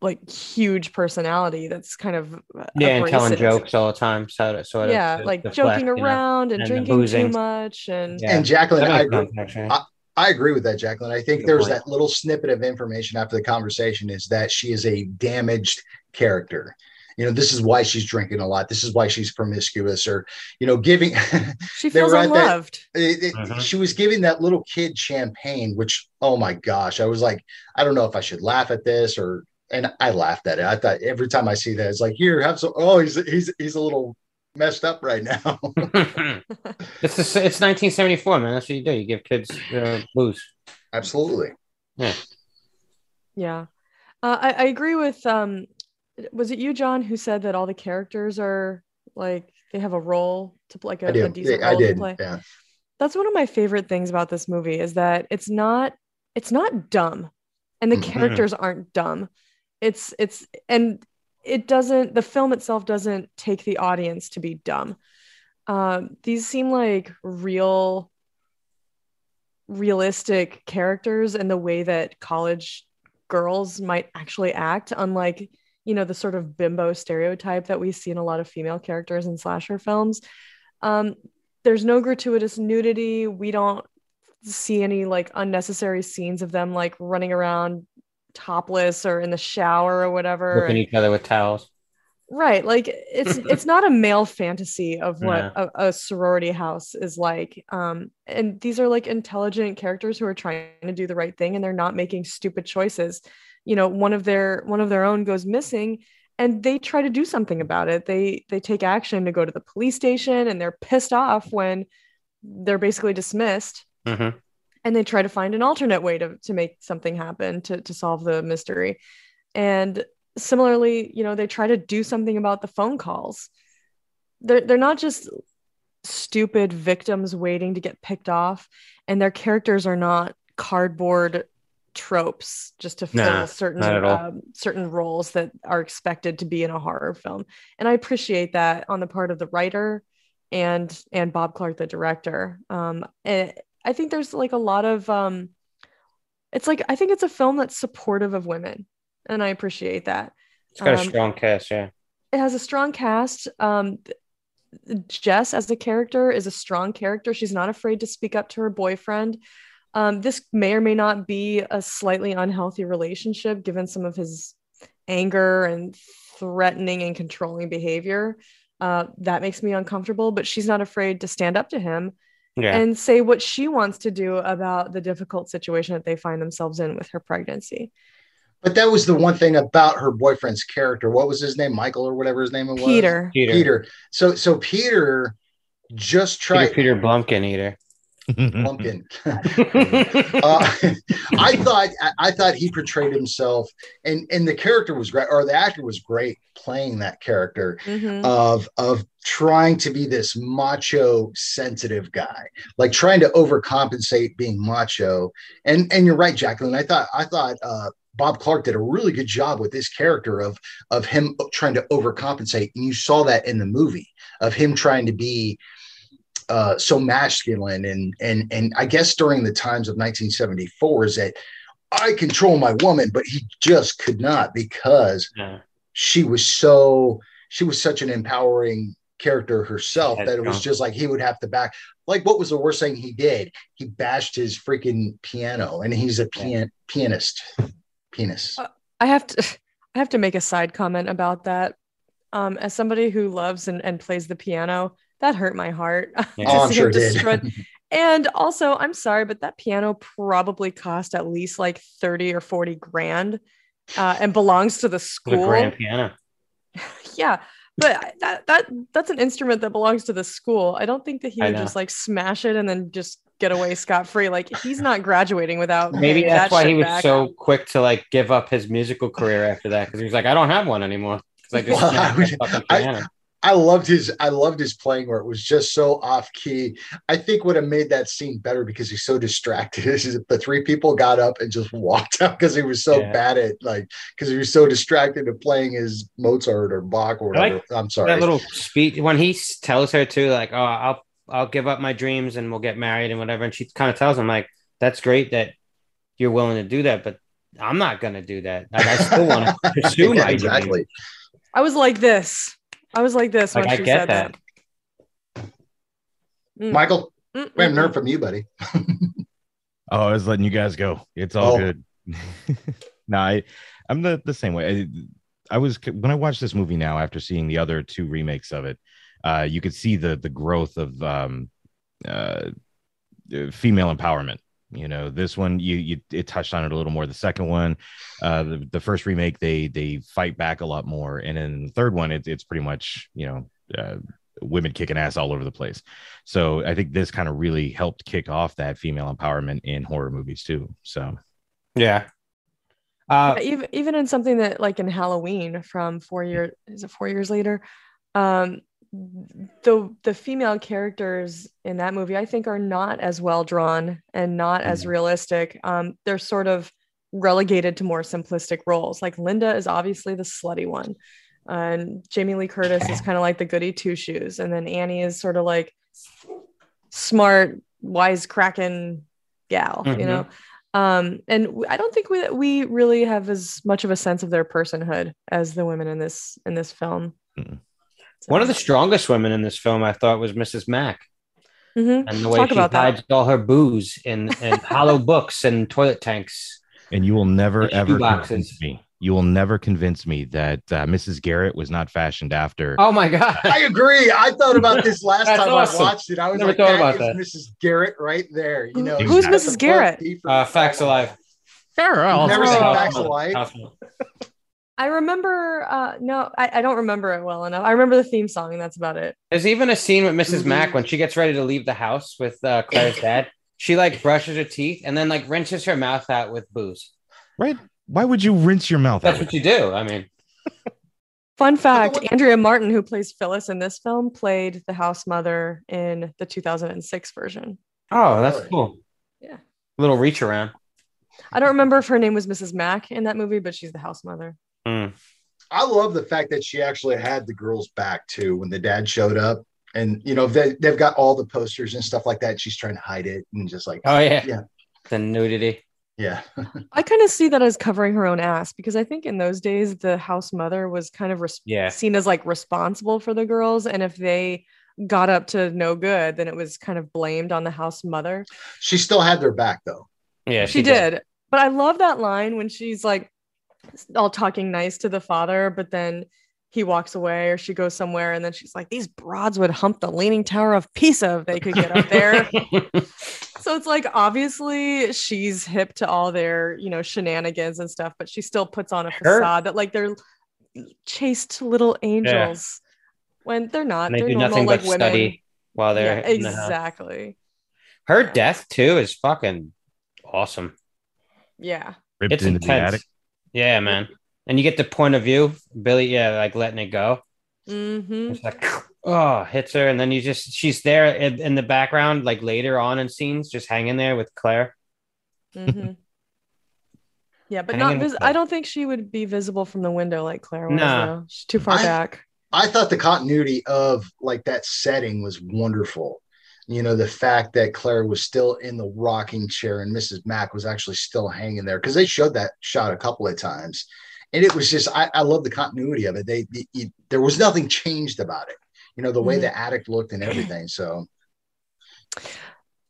like huge personality that's kind of uh, Yeah, and telling jokes all the time. So to sort of yeah to like deflect, joking you know. around and, and drinking too much and Yeah. And Jacqueline, I agree. I- I agree with that, Jacqueline. I think Good there's point. that little snippet of information after the conversation is that she is a damaged character. you know this is why she's drinking a lot this is why she's promiscuous or you know giving <laughs> She feels were at that- unloved. it- it- Mhm. she was giving that little kid champagne which oh my gosh i was like i don't know if i should laugh at this or and i laughed at it i thought every time i see that it's like here have some oh he's he's he's a little messed up right now <laughs> <laughs> it's the, it's 1974, man. That's what you do. You give kids uh, booze. absolutely Yeah. Uh, I, I agree with um was it you, John, who said that all the characters are like they have a role to play like a, i a did decent i role to did play? yeah That's one of my favorite things about this movie is that it's not it's not dumb and the Mhm. characters aren't dumb. It's it's and it doesn't the film itself doesn't take the audience to be dumb. Um, these seem like real realistic characters and the way that college girls might actually act unlike you know the sort of bimbo stereotype that we see in a lot of female characters in slasher films um, there's no gratuitous nudity we don't see any like unnecessary scenes of them like running around topless or in the shower or whatever. Whipping each other with towels. right like it's <laughs> it's not a male fantasy of what Yeah. a, a sorority house is like. Um and these are like intelligent characters who are trying to do the right thing and they're not making stupid choices. You know one of their one of their own goes missing and they try to do something about it. They they take action to go to the police station and they're pissed off when they're basically dismissed. Hmm and they try to find an alternate way to, to make something happen to, to solve the mystery. And similarly you know they try to do something about the phone calls. They're, they're not just stupid victims waiting to get picked off and their characters are not cardboard tropes just to fill Nah, certain not at all. um, certain roles that are expected to be in a horror film. And i appreciate that on the part of the writer and and bob clark the director. Um and i think there's like a lot of um it's like i think it's a film that's supportive of women and i appreciate that It's got a Um, strong cast, yeah. it has a strong cast. Um, Jess, as a character, is a strong character. She's not afraid to speak up to her boyfriend. Um, this may or may not be a slightly unhealthy relationship, given some of his anger and threatening and controlling behavior. Uh, that makes me uncomfortable, but she's not afraid to stand up to him Yeah. and say what she wants to do about the difficult situation that they find themselves in with her pregnancy. but that was the one thing about her boyfriend's character what was his name michael or whatever his name was Peter. Peter. peter so so peter just Peter, tried Peter Blumpkin eater. Pumpkin uh, I thought I, thought he portrayed himself, and and the character was great, or the actor was great playing that character Mhm. of of trying to be this macho, sensitive guy, like trying to overcompensate being macho. And and you're right, Jacqueline. I thought I thought uh, Bob Clark did a really good job with this character of of him trying to overcompensate, and you saw that in the movie of him trying to be uh, so masculine. And and and I guess during the times of 1974 is that I control my woman, but he just could not because Yeah. she was so she was such an empowering character herself that it was just like he would have to back like what was the worst thing he did? He bashed his freaking piano and he's a pian- pianist. Pianist Uh, I have to <laughs> I have to make a side comment about that. Um, as somebody who loves and, and plays the piano, that hurt my heart. <laughs> Yeah. oh i'm sure him it did <laughs> and also, I'm sorry, but that piano probably cost at least like 30 or 40 grand uh, and belongs to the The school. grand piano. <laughs> yeah. But that that that's an instrument that belongs to the school. I don't think that he would just like smash it and then just get away scot free. Like he's not graduating without Maybe that's that why shit he was back. so quick to like give up his musical career after that because he was like, I don't have one anymore. 'Cause I just Well, I would- the fucking I- piano. I loved his I loved his playing where it was just so off key. I think would have made that scene better because he's so distracted. <laughs> is the three people got up and just walked out because he was so Yeah. bad at like because he was so distracted to playing his Mozart or Bach or I like whatever. I'm sorry. that little speech when he tells her to like, oh, I'll I'll give up my dreams and we'll get married and whatever, and she kind of tells him like, that's great that you're willing to do that, but I'm not gonna do that. Like I still want to <laughs> pursue Yeah, my dreams. exactly. I was like this. I was like this Like when I she get said that. that. Mm. Michael, Mm, we haven't heard from you, buddy. <laughs> Oh, I was letting you guys go. It's all Oh. good. <laughs> no, I, I'm the, the same way. I was when I watched this movie now after seeing the other two remakes of it, uh, you could see the the growth of um, uh, uh, female empowerment. You know, this one you you it touched on it a little more. The second one, uh, the, the first remake, they they fight back a lot more, and then the third one, it, it's pretty much you know. Uh, women kicking ass all over the place. So I think this kind of really helped kick off that female empowerment in horror movies too. So Yeah. Uh, Yeah, even even in something that like in Halloween from four years is it four years later, um, the the female characters in that movie I think are not as well drawn and not as Mhm. realistic. Um, they're sort of relegated to more simplistic roles. Like Linda is obviously the slutty one, and Jamie Lee Curtis is kind of like the goody two shoes, and then Annie is sort of like smart, wisecracking gal, you Mhm. know. Um, and i don't think we we really have as much of a sense of their personhood as the women in this in this film. Mm. So- one of the strongest women in this film, I thought, was Mrs. Mack, Mhm. and the way Talk she about that. hides all her booze in, in <laughs> hollow books and toilet tanks. and you will never ever shoeboxes. convince me. You will never convince me that uh, Mrs. Garrett was not fashioned after. Oh my god! <laughs> I agree. I thought about this last time awesome. I watched it. I was Never like, thought that about is Mrs. Garrett right there. You know, Who's Mrs. Garrett? Uh, Facts of Life. Farrell. Never seen Facts of Life? House Mother. I remember. Uh, no, I, I don't remember it well enough. I remember the theme song, and that's about it. There's even a scene with missus Mhm. Mack when she gets ready to leave the house with uh, Claire's <laughs> dad. She like brushes her teeth and then like rinses her mouth out with booze. Right? Why would you rinse your mouth? That's out? what you do. I mean, <laughs> Fun fact: Andrea Martin, who plays Phyllis in this film, played the house mother in the 2006 version. oh, that's cool. Yeah. Little reach around. I don't remember if her name was Mrs. Mack in that movie, but she's the house mother. Mm. I love the fact that she actually had the girls back too when the dad showed up. And you know, they, they've got all the posters and stuff like that. She's trying to hide it and just like, Oh yeah. Yeah. The nudity. yeah. <laughs> I kind of see that as covering her own ass because I think in those days the house mother was kind of res- Yeah. seen as like responsible for the girls, and if they got up to no good, then it was kind of blamed on the house mother. She still had their back though. Yeah, she, did. But I love that line when she's like all talking nice to the father, but then he walks away or she goes somewhere and then she's like, These broads would hump the leaning tower of Pisa if they could get up there. <laughs> so it's like obviously she's hip to all their, you know, shenanigans and stuff, but she still puts on a Her- facade that like they're chaste little angels when they're not. and they they're do normal nothing like but women. study while they're in the exactly. Her Yeah. death too is fucking awesome. Yeah. Ripped It's into the intense. attic. Yeah, man. And you get the point of view, Billy, yeah, like letting it go. Mm-hmm. It's like, oh, hits her, and then you just she's there in, in the background, like later on in scenes, just hanging there with Claire. Mm-hmm. <laughs> Yeah, but Hanging not. Vis- I don't think she would be visible from the window like Claire was. Nah. though. She's too far I- back. I thought the continuity of like that setting was wonderful. You know, the fact that Claire was still in the rocking chair and Mrs. Mack was actually still hanging there because they showed that shot a couple of times. And it was just, I, I love the continuity of it. They, it- it- there was nothing changed about it, you know, the way Mhm. the attic looked and everything. So,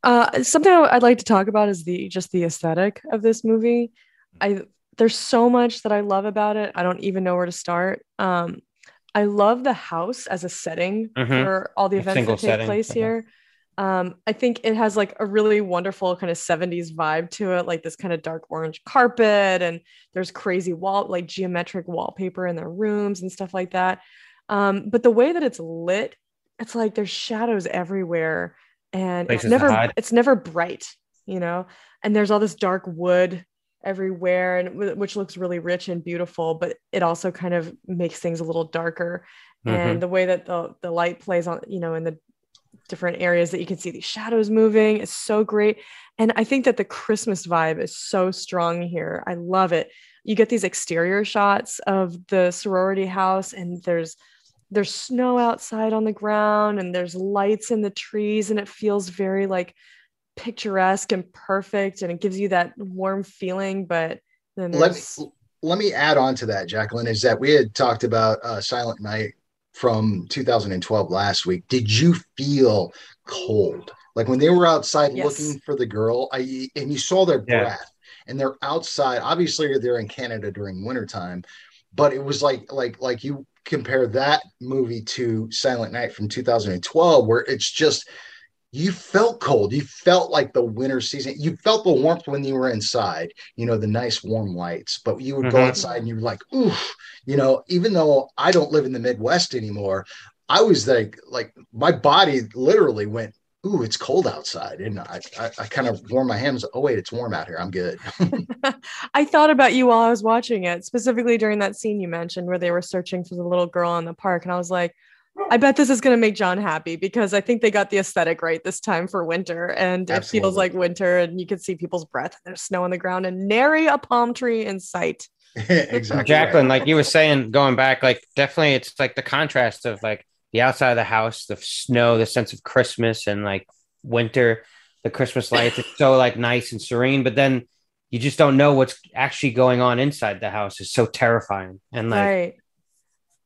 Uh, something I- I'd like to talk about is the just the aesthetic of this movie. I there's so much that I love about it. I don't even know where to start. Um, I love the house as a setting Mhm. for all the events single that take setting, place uh-huh. here. Um, I think it has like a really wonderful kind of 70s vibe to it, like this kind of dark orange carpet, and there's crazy wall, like geometric wallpaper in their rooms and stuff like that. Um, but the way that it's lit, it's like there's shadows everywhere, and Places it's never it's never bright, you know. And there's all this dark wood everywhere, and which looks really rich and beautiful, but it also kind of makes things a little darker. Mhm. And the way that the the light plays on, you know, in the different areas that you can see these shadows moving is so great. And I think that the Christmas vibe is so strong here. I love it. You get these exterior shots of the sorority house, and there's there's snow outside on the ground, and there's lights in the trees, and it feels very like picturesque and perfect, and it gives you that warm feeling. But then let me, there's let me add on to that, Jacqueline, is that we had talked about uh, Silent Night from 2012 last week. Did you feel cold? Like when they were outside Yes. looking for the girl, I and you saw their Yeah. breath, and they're outside. Obviously, they're in Canada during wintertime, but it was like like like you compare that movie to Silent Night from 2012, where it's just you felt cold. You felt like the winter season. You felt the warmth when you were inside, you know, the nice warm lights. But you would go Mhm. outside and you were like, oof, you know, even though I don't live in the Midwest anymore, I was like, like my body literally went, ooh, it's cold outside. And I, I, I kind of warm my hands. Oh, wait, it's warm out here. I'm good. <laughs> <laughs> I thought about you while I was watching it, specifically during that scene you mentioned where they were searching for the little girl in the park. And I was like, I bet this is going to make John happy because I think they got the aesthetic right this time for winter. And it feels like winter, and you can see people's breath. and There's snow on the ground, and nary a palm tree in sight. <laughs> exactly. Jacqueline, like you were saying, going back, like definitely it's like the contrast of like the outside of the house, the snow, the sense of Christmas and like winter, the Christmas lights. It's so like nice and serene, but then you just don't know what's actually going on inside the house. It's so terrifying. And like right.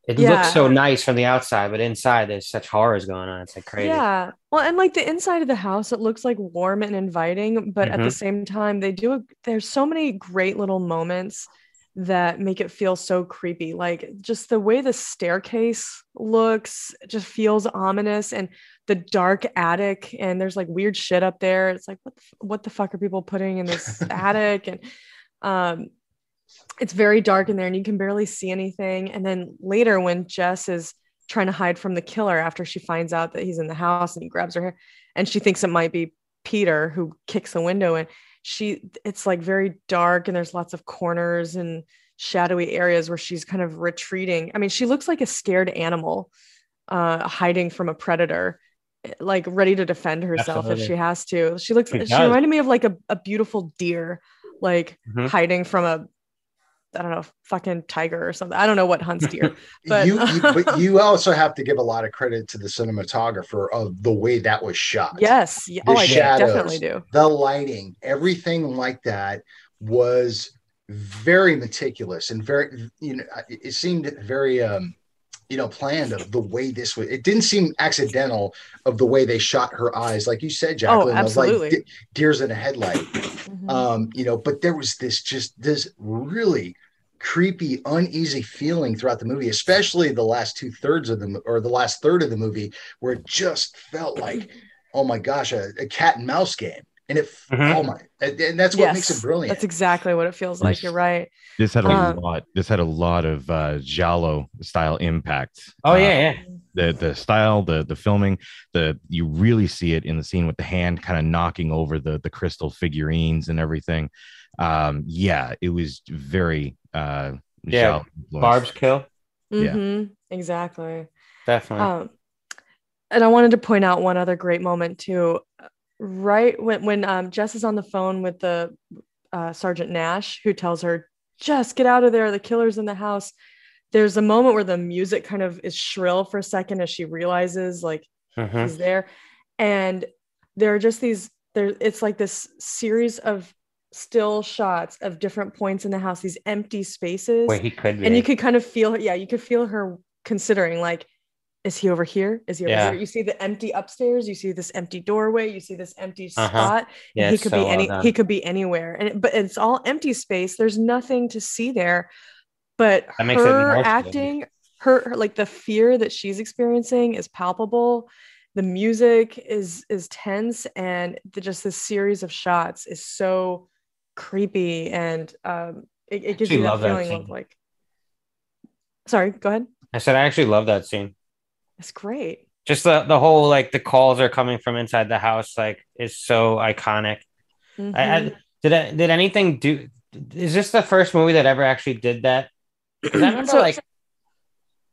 It Yeah. looks so nice from the outside, but inside there's such horrors going on. It's like crazy. Yeah. Well, and like the inside of the house, it looks like warm and inviting, but at the Mhm. same time, they do. A, there's so many great little moments that make it feel so creepy. Like just the way the staircase looks just feels ominous, and the dark attic, and there's like weird shit up there. It's like what the, what the fuck are people putting in this <laughs> attic? And um, it's very dark in there, and you can barely see anything. And then later, when Jess is trying to hide from the killer after she finds out that he's in the house and he grabs her hair and she thinks it might be Peter who kicks the window in. She it's like very dark and there's lots of corners and shadowy areas where she's kind of retreating. I mean, she looks like a scared animal uh hiding from a predator like ready to defend herself if she has to. She looks She she, reminded me of like a, a beautiful deer like Mhm. hiding from a I don't know, fucking tiger or something. I don't know what hunts deer. <laughs> <laughs> but- you, you but <laughs> you also have to give a lot of credit to the cinematographer of the way that was shot. Yes. The Oh, I shadows. definitely do. The lighting, everything like that was very meticulous and very you know it it seemed very um you know planned of the way this was it didn't seem accidental of the way they shot her eyes like you said Jacqueline of like absolutely. de- deers in a headlight Mhm. um you know but there was this just this really creepy uneasy feeling throughout the movie especially the last two thirds of the or the last third of the movie where it just felt like oh my gosh a, a cat and mouse game and it Mhm. oh my and, and that's what makes it brilliant That's exactly what it feels like. Yes. You're right. This had a Um, lot. This had a lot of uh, Giallo style impact. Oh Uh, yeah, yeah. the the style, the the filming, the you really see it in the scene with the hand kind of knocking over the the crystal figurines and everything. Um, yeah, it was very uh, Yeah, Barb's kill. Yeah. Mhm, Exactly. Definitely. Um, and I wanted to point out one other great moment too. Right when when um, Jess is on the phone with the uh, Sergeant Nash, who tells her, "Jess, get out of there! The killer's in the house." There's a moment where the music kind of is shrill for a second as she realizes like Mhm. he's there, and there are just these. There, it's like this series of still shots of different points in the house, these empty spaces Where he could be. and you could kind of feel yeah you could feel her considering like is he over here? Is he over Yeah. here? You see the empty upstairs? You see this empty doorway? You see this empty Uh-huh. spot? Yeah, he could so be any he could be anywhere. And it, but it's all empty space. There's nothing to see there. But That makes it her acting her, her like the fear that she's experiencing is palpable. The music is is tense. And the, just this series of shots is so creepy. And um it, it gives you that love that feeling of like sorry go ahead. I said I actually love that scene. It's great Just the the whole like the calls are coming from inside the house like is so iconic. I, Mhm. I did I, did anything do? Is this the first movie that ever actually did that? I <clears throat> remember So- like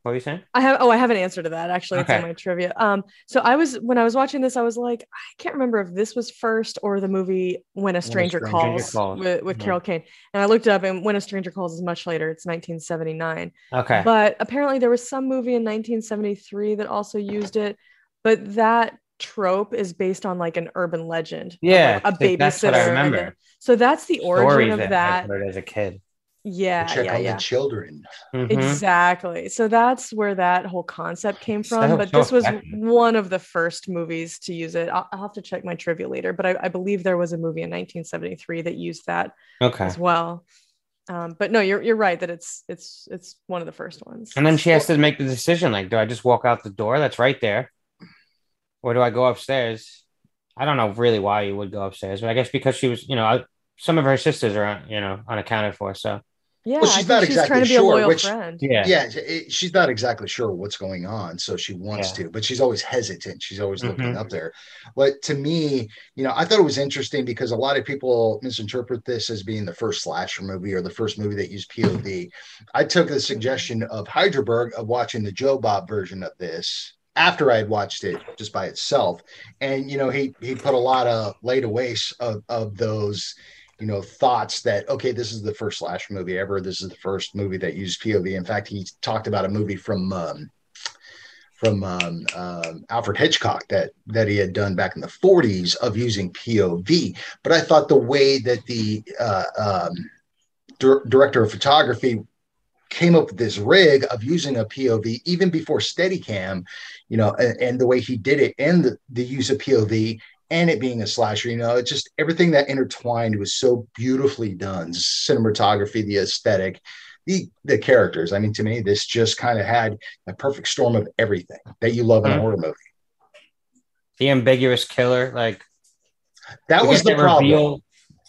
what were you saying? I have oh I have an answer to that actually it's Okay. in my trivia. Um so I was when I was watching this I was like I can't remember if this was first or the movie When a Stranger, Stranger Calls, Calls. with, with Mhm. Carol Kane. And I looked it up and When a Stranger Calls is much later. It's 1979. Okay. But apparently there was some movie in 1973 that also used it, but that trope is based on like an urban legend. Yeah, like, a like, that's what I babysitter remember. a- so that's the origin Stories of that, that. I heard as a kid. Yeah, check yeah, on yeah. the children Mhm. Exactly. So that's where that whole concept came from. So- but this was effective. one of the first movies to use it. I'll, I'll have to check my trivia later, but I, I believe there was a movie in 1973 that used that Okay. as well. Um, but no, you're you're right that it's it's it's one of the first ones. And then she has to make the decision like, do I just walk out the door that's right there? Or do I go upstairs? I don't know really why you would go upstairs, but I guess because she was, you know, I- some of her sisters are, you know, unaccounted for. So, yeah, Well, she's not she's exactly trying to be sure a loyal which- friend. yeah. yeah, it- she's not exactly sure what's going on, so she wants Yeah. to, but she's always hesitant. She's always looking Mhm. up there. But to me, you know, I thought it was interesting because a lot of people misinterpret this as being the first slasher movie or the first movie that used POV. I took the suggestion of Hydraberg of watching the Joe Bob version of this after I had watched it just by itself, and you know, he he put a lot of layaways of of those you know thoughts that okay this is the first slash movie ever. This is the first movie that used pov in fact he talked about a movie from um, from um, um, alfred hitchcock that that he had done back in the 40s of using pov but i thought the way that the uh, um, dir- director of photography came up with this rig of using a pov even before steadicam you know and, and the way he did it and the, the use of pov and it being a slasher, you know, it's just everything that intertwined was so beautifully done. Cinematography, the aesthetic, the the characters. I mean, to me, this just kind of had a perfect storm of everything that you love in a Mhm. horror movie. The ambiguous killer, like That was the problem. reveal-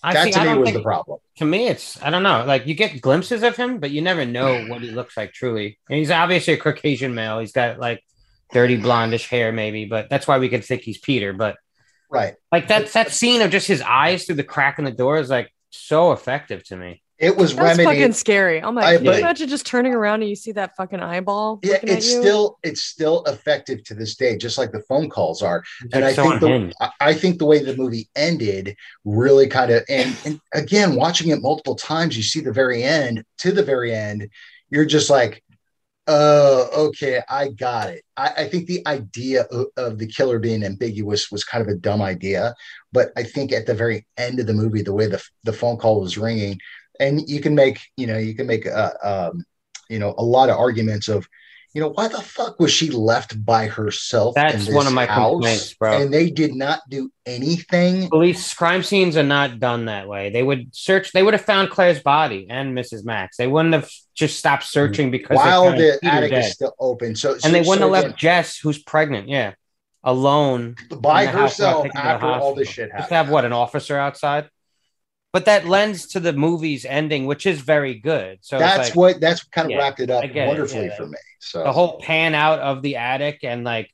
I that think, to me was think, the problem. to me, it's I don't know. Like you get glimpses of him, but you never know what he looks like truly. And he's obviously a Caucasian male. He's got like dirty blondish hair, maybe, but that's why we could think he's Peter. But Right. like that that scene of just his eyes through the crack in the door is like so effective to me. It was That's fucking scary. Oh I'm like, I- can you imagine just turning around and you see that fucking eyeball? Yeah, looking at it's you? still it's still effective to this day, just like the phone calls are. It's and like I think the unhinged. I- I think the way the movie ended really kind of and, and again watching it multiple times, you see the very end to the very end, you're just like, oh, okay, I got it. I, I think the idea of, of the killer being ambiguous was kind of a dumb idea, but I think at the very end of the movie, the way the the phone call was ringing, and you can make you know you can make uh, um, you know a lot of arguments of you know why the fuck was she left by herself That's one of my house? complaints, bro. and they did not do anything Police crime scenes are not done that way. They would search. They would have found Claire's body and Mrs. Mack's. They wouldn't have just stopped searching because while the attic dead. is still open so, so and they wouldn't so have left Jess, who's pregnant, yeah, alone by in the house, not herself taken to the after all this shit Just have what an officer outside. But that lends to the movie's ending, which is very good. So that's like what that's kind of Yeah, wrapped it up I get it, wonderfully yeah. for me so the whole pan out of the attic and like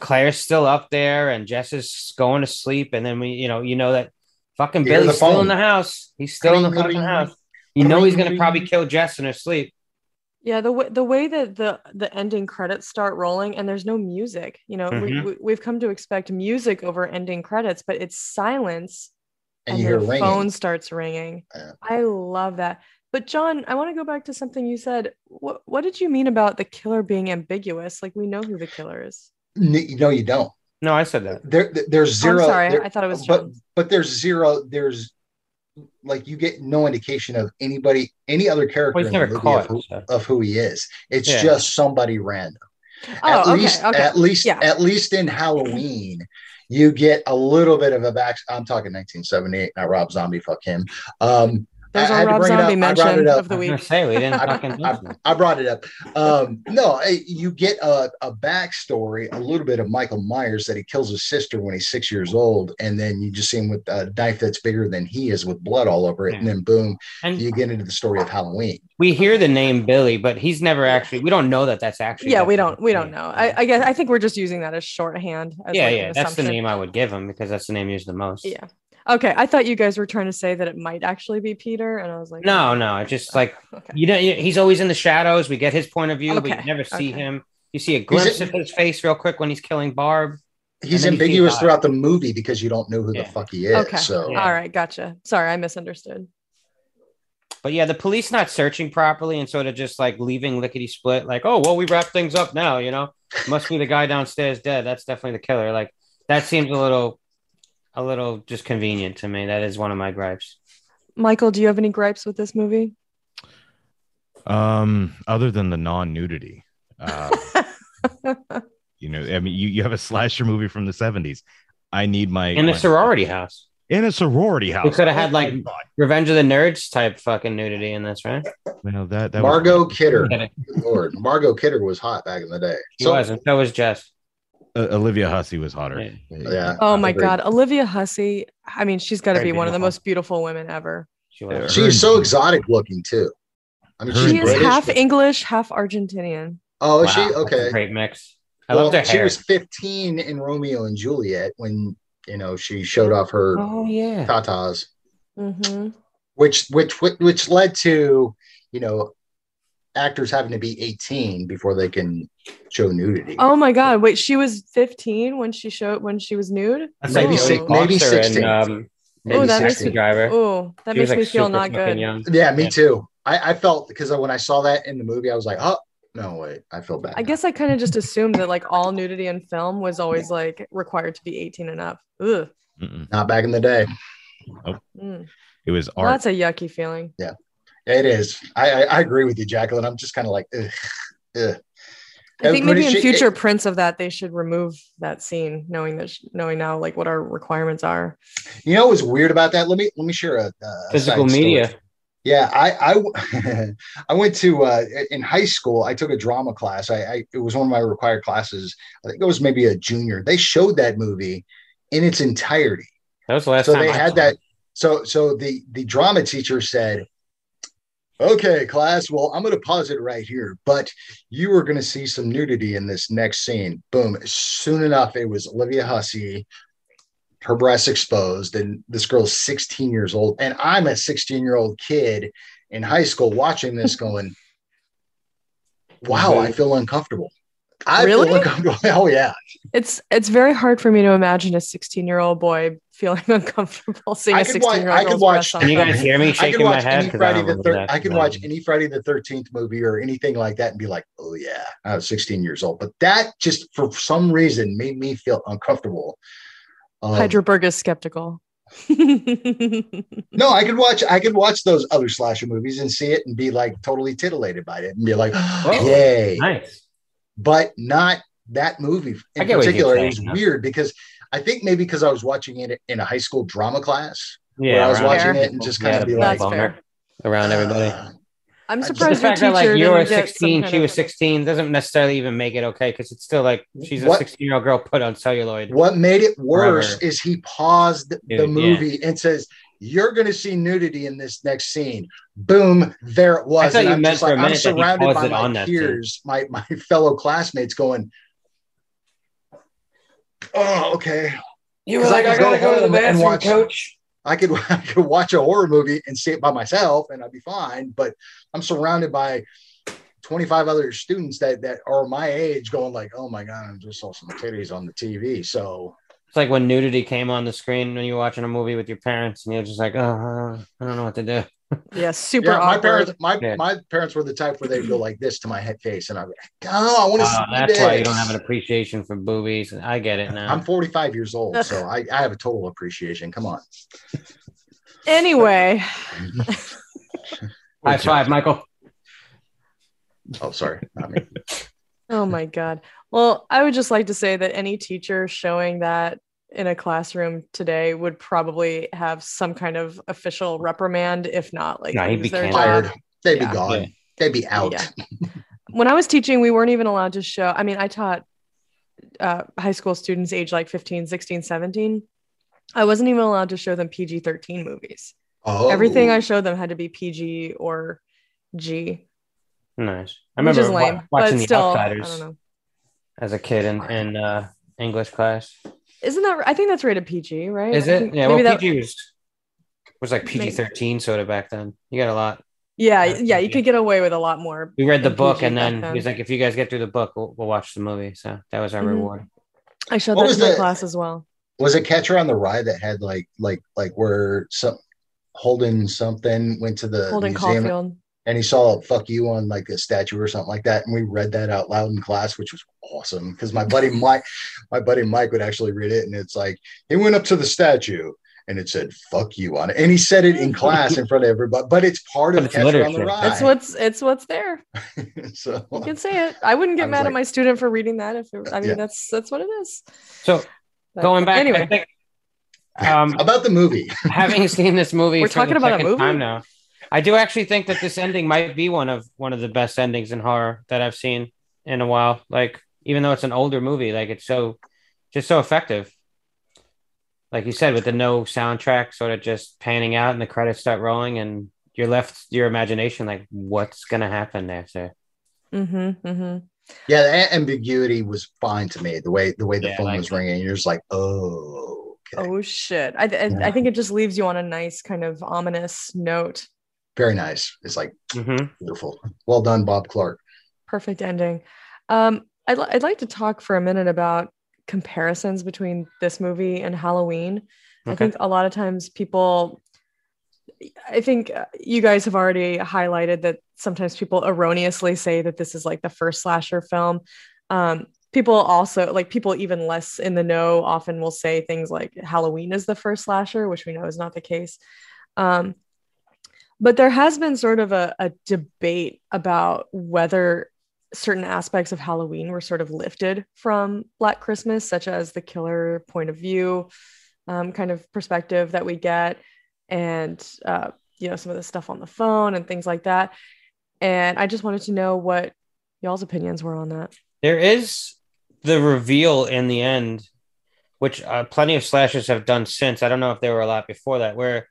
Claire's still up there and Jess is going to sleep, and then we, you know, you know that fucking You hear Billy's still in the house. He's still in the fucking ring, house. You know he's gonna ring, probably kill Jess in her sleep. Yeah, the way the way that the the ending credits start rolling and there's no music. You know, we, Mhm. we we've come to expect music over ending credits, but it's silence and and you hear the ringing phone starts ringing. Yeah. I love that. But John, I want to go back to something you said. What what did you mean about the killer being ambiguous? Like we know who the killer is. No you don't No, I said that. there there's Oh, I'm zero sorry, there- I thought it was but John. but there's zero there's like you get no indication of anybody any other character Well, in the never movie caught. of who, so. of who he is it's Yeah. just somebody random Oh, at okay, least okay. at least Yeah. at least in Halloween, you get a little bit of a back. I'm talking 1978, not Rob Zombie. Fuck him. Um, There's I our had to Rob bring it Zombie up. I brought mention it up. of the I was gonna week. say we didn't I, fucking I. I brought it up. Um, no, you get a, a backstory, a little bit of Michael Myers that he kills his sister when he's six years old, and then you just see him with a knife that's bigger than he is with blood all over it, and then boom, And you get into the story of Halloween. we hear the name Billy, but he's never actually. We don't know that that's actually. Yeah, we don't we don't know. I, I guess I think we're just using that as shorthand. As Yeah, like yeah, that's the name I would give him because that's the name used the most. Yeah. Okay. I thought you guys were trying to say that it might actually be Peter, and I was like, No, oh, no, it's just like Okay. you know, he's always in the shadows. We get his point of view, but you never see okay. him. You see a glimpse in- of his face real quick when he's killing Barb. He's then you see ambiguous God. throughout the movie because you don't know who Yeah. the fuck he is. Okay. So Yeah. All right. Gotcha. Sorry, I misunderstood. But yeah, the police not searching properly and sort of just like leaving lickety split, like, oh well, we wrap things up now, you know. Must be the guy downstairs dead. That's definitely the killer. Like that seems a little a little just convenient to me. That is one of my gripes. Michael, do you have any gripes with this movie? Um, other than the non-nudity, uh, <laughs> you know, I mean, you, you have a slasher movie from the '70s. I need my In a my- sorority house. in a sorority house. We could have had like my Revenge of the Nerds type fucking nudity in this, right? Well, that, that was- <laughs> Kidder. Get Lord, Margot Kidder was hot back in the day. She So was, and so was Jess. Uh, Olivia Hussey was hotter. Yeah. yeah. Oh my. God, Olivia Hussey. I mean, she's got to Very be one of the most beautiful women ever. She was. She's so exotic looking too. I mean, she's She is British, half but- English, half Argentinian. Oh, is Wow, she that's a okay? Great mix. I Well, loved her she was 15 in Romeo and Juliet when you know she showed off her oh yeah. tatas, hmm which which which which led to you know actors having to be 18 before they can show nudity. Oh my God! Wait, she was 15 when she showed when she was nude. That's Maybe like six- maybe 16. And, um, Maybe Oh, that makes me- driver. Oh, that She was, makes like, me feel not fucking good. Yeah, me Yeah. too. I, I felt because when I saw that in the movie, I was like, oh no, wait, I feel bad. I guess I kind of just assumed that like all nudity in film was always like required to be 18 and up. Ugh. Mm-mm. not back in the day. Mm. It was Well, that's a yucky feeling. It is. I I, I agree with you, Jacqueline. I'm just kind of like, ugh, ugh. I think maybe in should- future prints of that they should remove that scene, knowing that knowing now like what our requirements are. You know what's weird about that? Let me let me share a, a Physical side story. media. Yeah, I I <laughs> I went to uh, in high school. I took a drama class. I, I it was one of my required classes. I think it was maybe a junior. They showed that movie in its entirety. That was the last so time they I had saw that. it. So so the the drama teacher said, "Okay, class. Well, I'm going to pause it right here, but you are going to see some nudity in this next scene." Boom! Soon enough, it was Olivia Hussey, her breasts exposed, and this girl's 16 years old, and I'm a 16 year old kid in high school watching this, <laughs> going, "Wow, I mhm. feel uncomfortable." I Really? feel uncomfortable. <laughs> Oh yeah. It's it's very hard for me to imagine a 16 year old boy feeling <laughs> uncomfortable seeing I a could 16 watch- year I old could watch- Can you guys hear me shaking my watch head? any 'Cause Friday don't the remember third. that I could tonight. watch any Friday the Thirteenth movie or anything like that and be like, "Oh yeah, I was 16 years old." But that just for some reason made me feel uncomfortable. Um, Hydraberg is skeptical. no, I could <laughs> watch. I could watch those other slasher movies and see it and be like totally titillated by it and be like, oh, <gasps> "Yay!" Nice. But not that movie in get what particular. It was huh? weird because I think maybe because I was watching it in a high school drama class. Yeah, I was watching people. it and just kinda be like- boner That's around everybody. Uh, <sighs> I'm Just the the surprised your fact teacher that like you were didn't get some 16, she was 16 doesn't necessarily even make it okay because it's still like she's a What- 16 year old girl put on celluloid. What made it worse Forever. is he paused the Dude, yeah. movie and says, "You're going to see nudity in this next scene." Boom! There it was. thought And you I'm meant just for a like, I'm minute that he surrounded by my on that scene. peers, my my fellow classmates, going, "Oh, okay." You were like, "I gotta go to the bathroom, watch- coach. I could <laughs> I could watch a horror movie and see it by myself, and I'd be fine. But I'm surrounded by 25 other students that that are my age, going like, "Oh my god, I just saw some titties on the TV." So It's like when nudity came on the screen when you're watching a movie with your parents and you're just like, oh, I don't know what to do. Yeah, super yeah, my parents, my Yeah. my parents were the type where they'd go like this to my head face, and I'd be like, "Oh, I want to Uh, see that's this." why you don't have an appreciation for boobies. I get it now. I'm 45 years old, <laughs> so I, I have a total appreciation. Come on. Anyway, High five, Michael. Oh, sorry, not me. <laughs> oh my god. Well, I would just like to say that any teacher showing that in a classroom today would probably have some kind of official reprimand, if not like No, he'd be their job. Fired. They'd Yeah. be gone. Yeah. They'd be out. Yeah. <laughs> when I was teaching, we weren't even allowed to show. I mean, I taught uh, high school students age like 15, 16, 17. I wasn't even allowed to show them PG 13 movies. Oh, Everything I showed them had to be PG or G, Nice. I which remember is lame. watching but The still, Outsiders I don't know. as a kid in, in uh, English class. Isn't that? I think that's rated PG, right? Is it? Yeah, maybe well, that- PG was, was like PG 13 soda back then. You got a lot. Yeah, yeah, you could get away with a lot more. We read the book PG and then he's like, if you guys get through the book, we'll, we'll watch the movie. So that was our Mhm. reward. I showed What that was to my the- class as well. was it Catcher on the Rye that had like like like where some Holden something went to the Holden museum Caulfield. And he saw "fuck you" on like a statue or something like that, and we read that out loud in class, which was awesome because my buddy Mike, my buddy Mike would actually read it, and it's like he went up to the statue and it said "fuck you" on it, and he said it in class in front of everybody, but it's part But of it's Catcher on the literature. Rye. It's what's it's what's there. <laughs> so You can say it. I wouldn't get was mad like- at my student for reading that if it, I mean Yeah. that's that's what it is. So But going back, anyway, I think <laughs> Um, About the movie. having seen this movie We're talking about a second movie? time now, I do actually think that this ending might be one of one of the best endings in horror that I've seen in a while. Like, even though it's an older movie, like it's so just so effective. Like you said, with the no soundtrack, sort of just panning out, and the credits start rolling, and you're left your imagination like, what's gonna happen after? Mm-hmm, mm-hmm. Yeah, the ambiguity was fine to me. The way the way the Yeah, phone like- was ringing, you're just like, oh, okay. Oh shit! I, I, I think it just leaves you on a nice kind of ominous note. Very nice. It's like hmm beautiful. Well done, Bob Clark. Perfect ending. Um, I'd, li- I'd like to talk for a minute about comparisons between this movie and Halloween. I think a lot of times people, I think uh, you guys have already highlighted that sometimes people erroneously say that this is like the first slasher film. Um, people also, like people even less in the know, often will say things like Halloween is the first slasher, which we know is not the case. Um, but there has been sort of a, a debate about whether certain aspects of Halloween were sort of lifted from Black Christmas, such as the killer point of view um, kind of perspective that we get, and uh, you know some of the stuff on the phone and things like that. And I just wanted to know what y'all's opinions were on that. There is the reveal in the end, which uh, plenty of slashers have done since. I don't know if there were a lot before that, where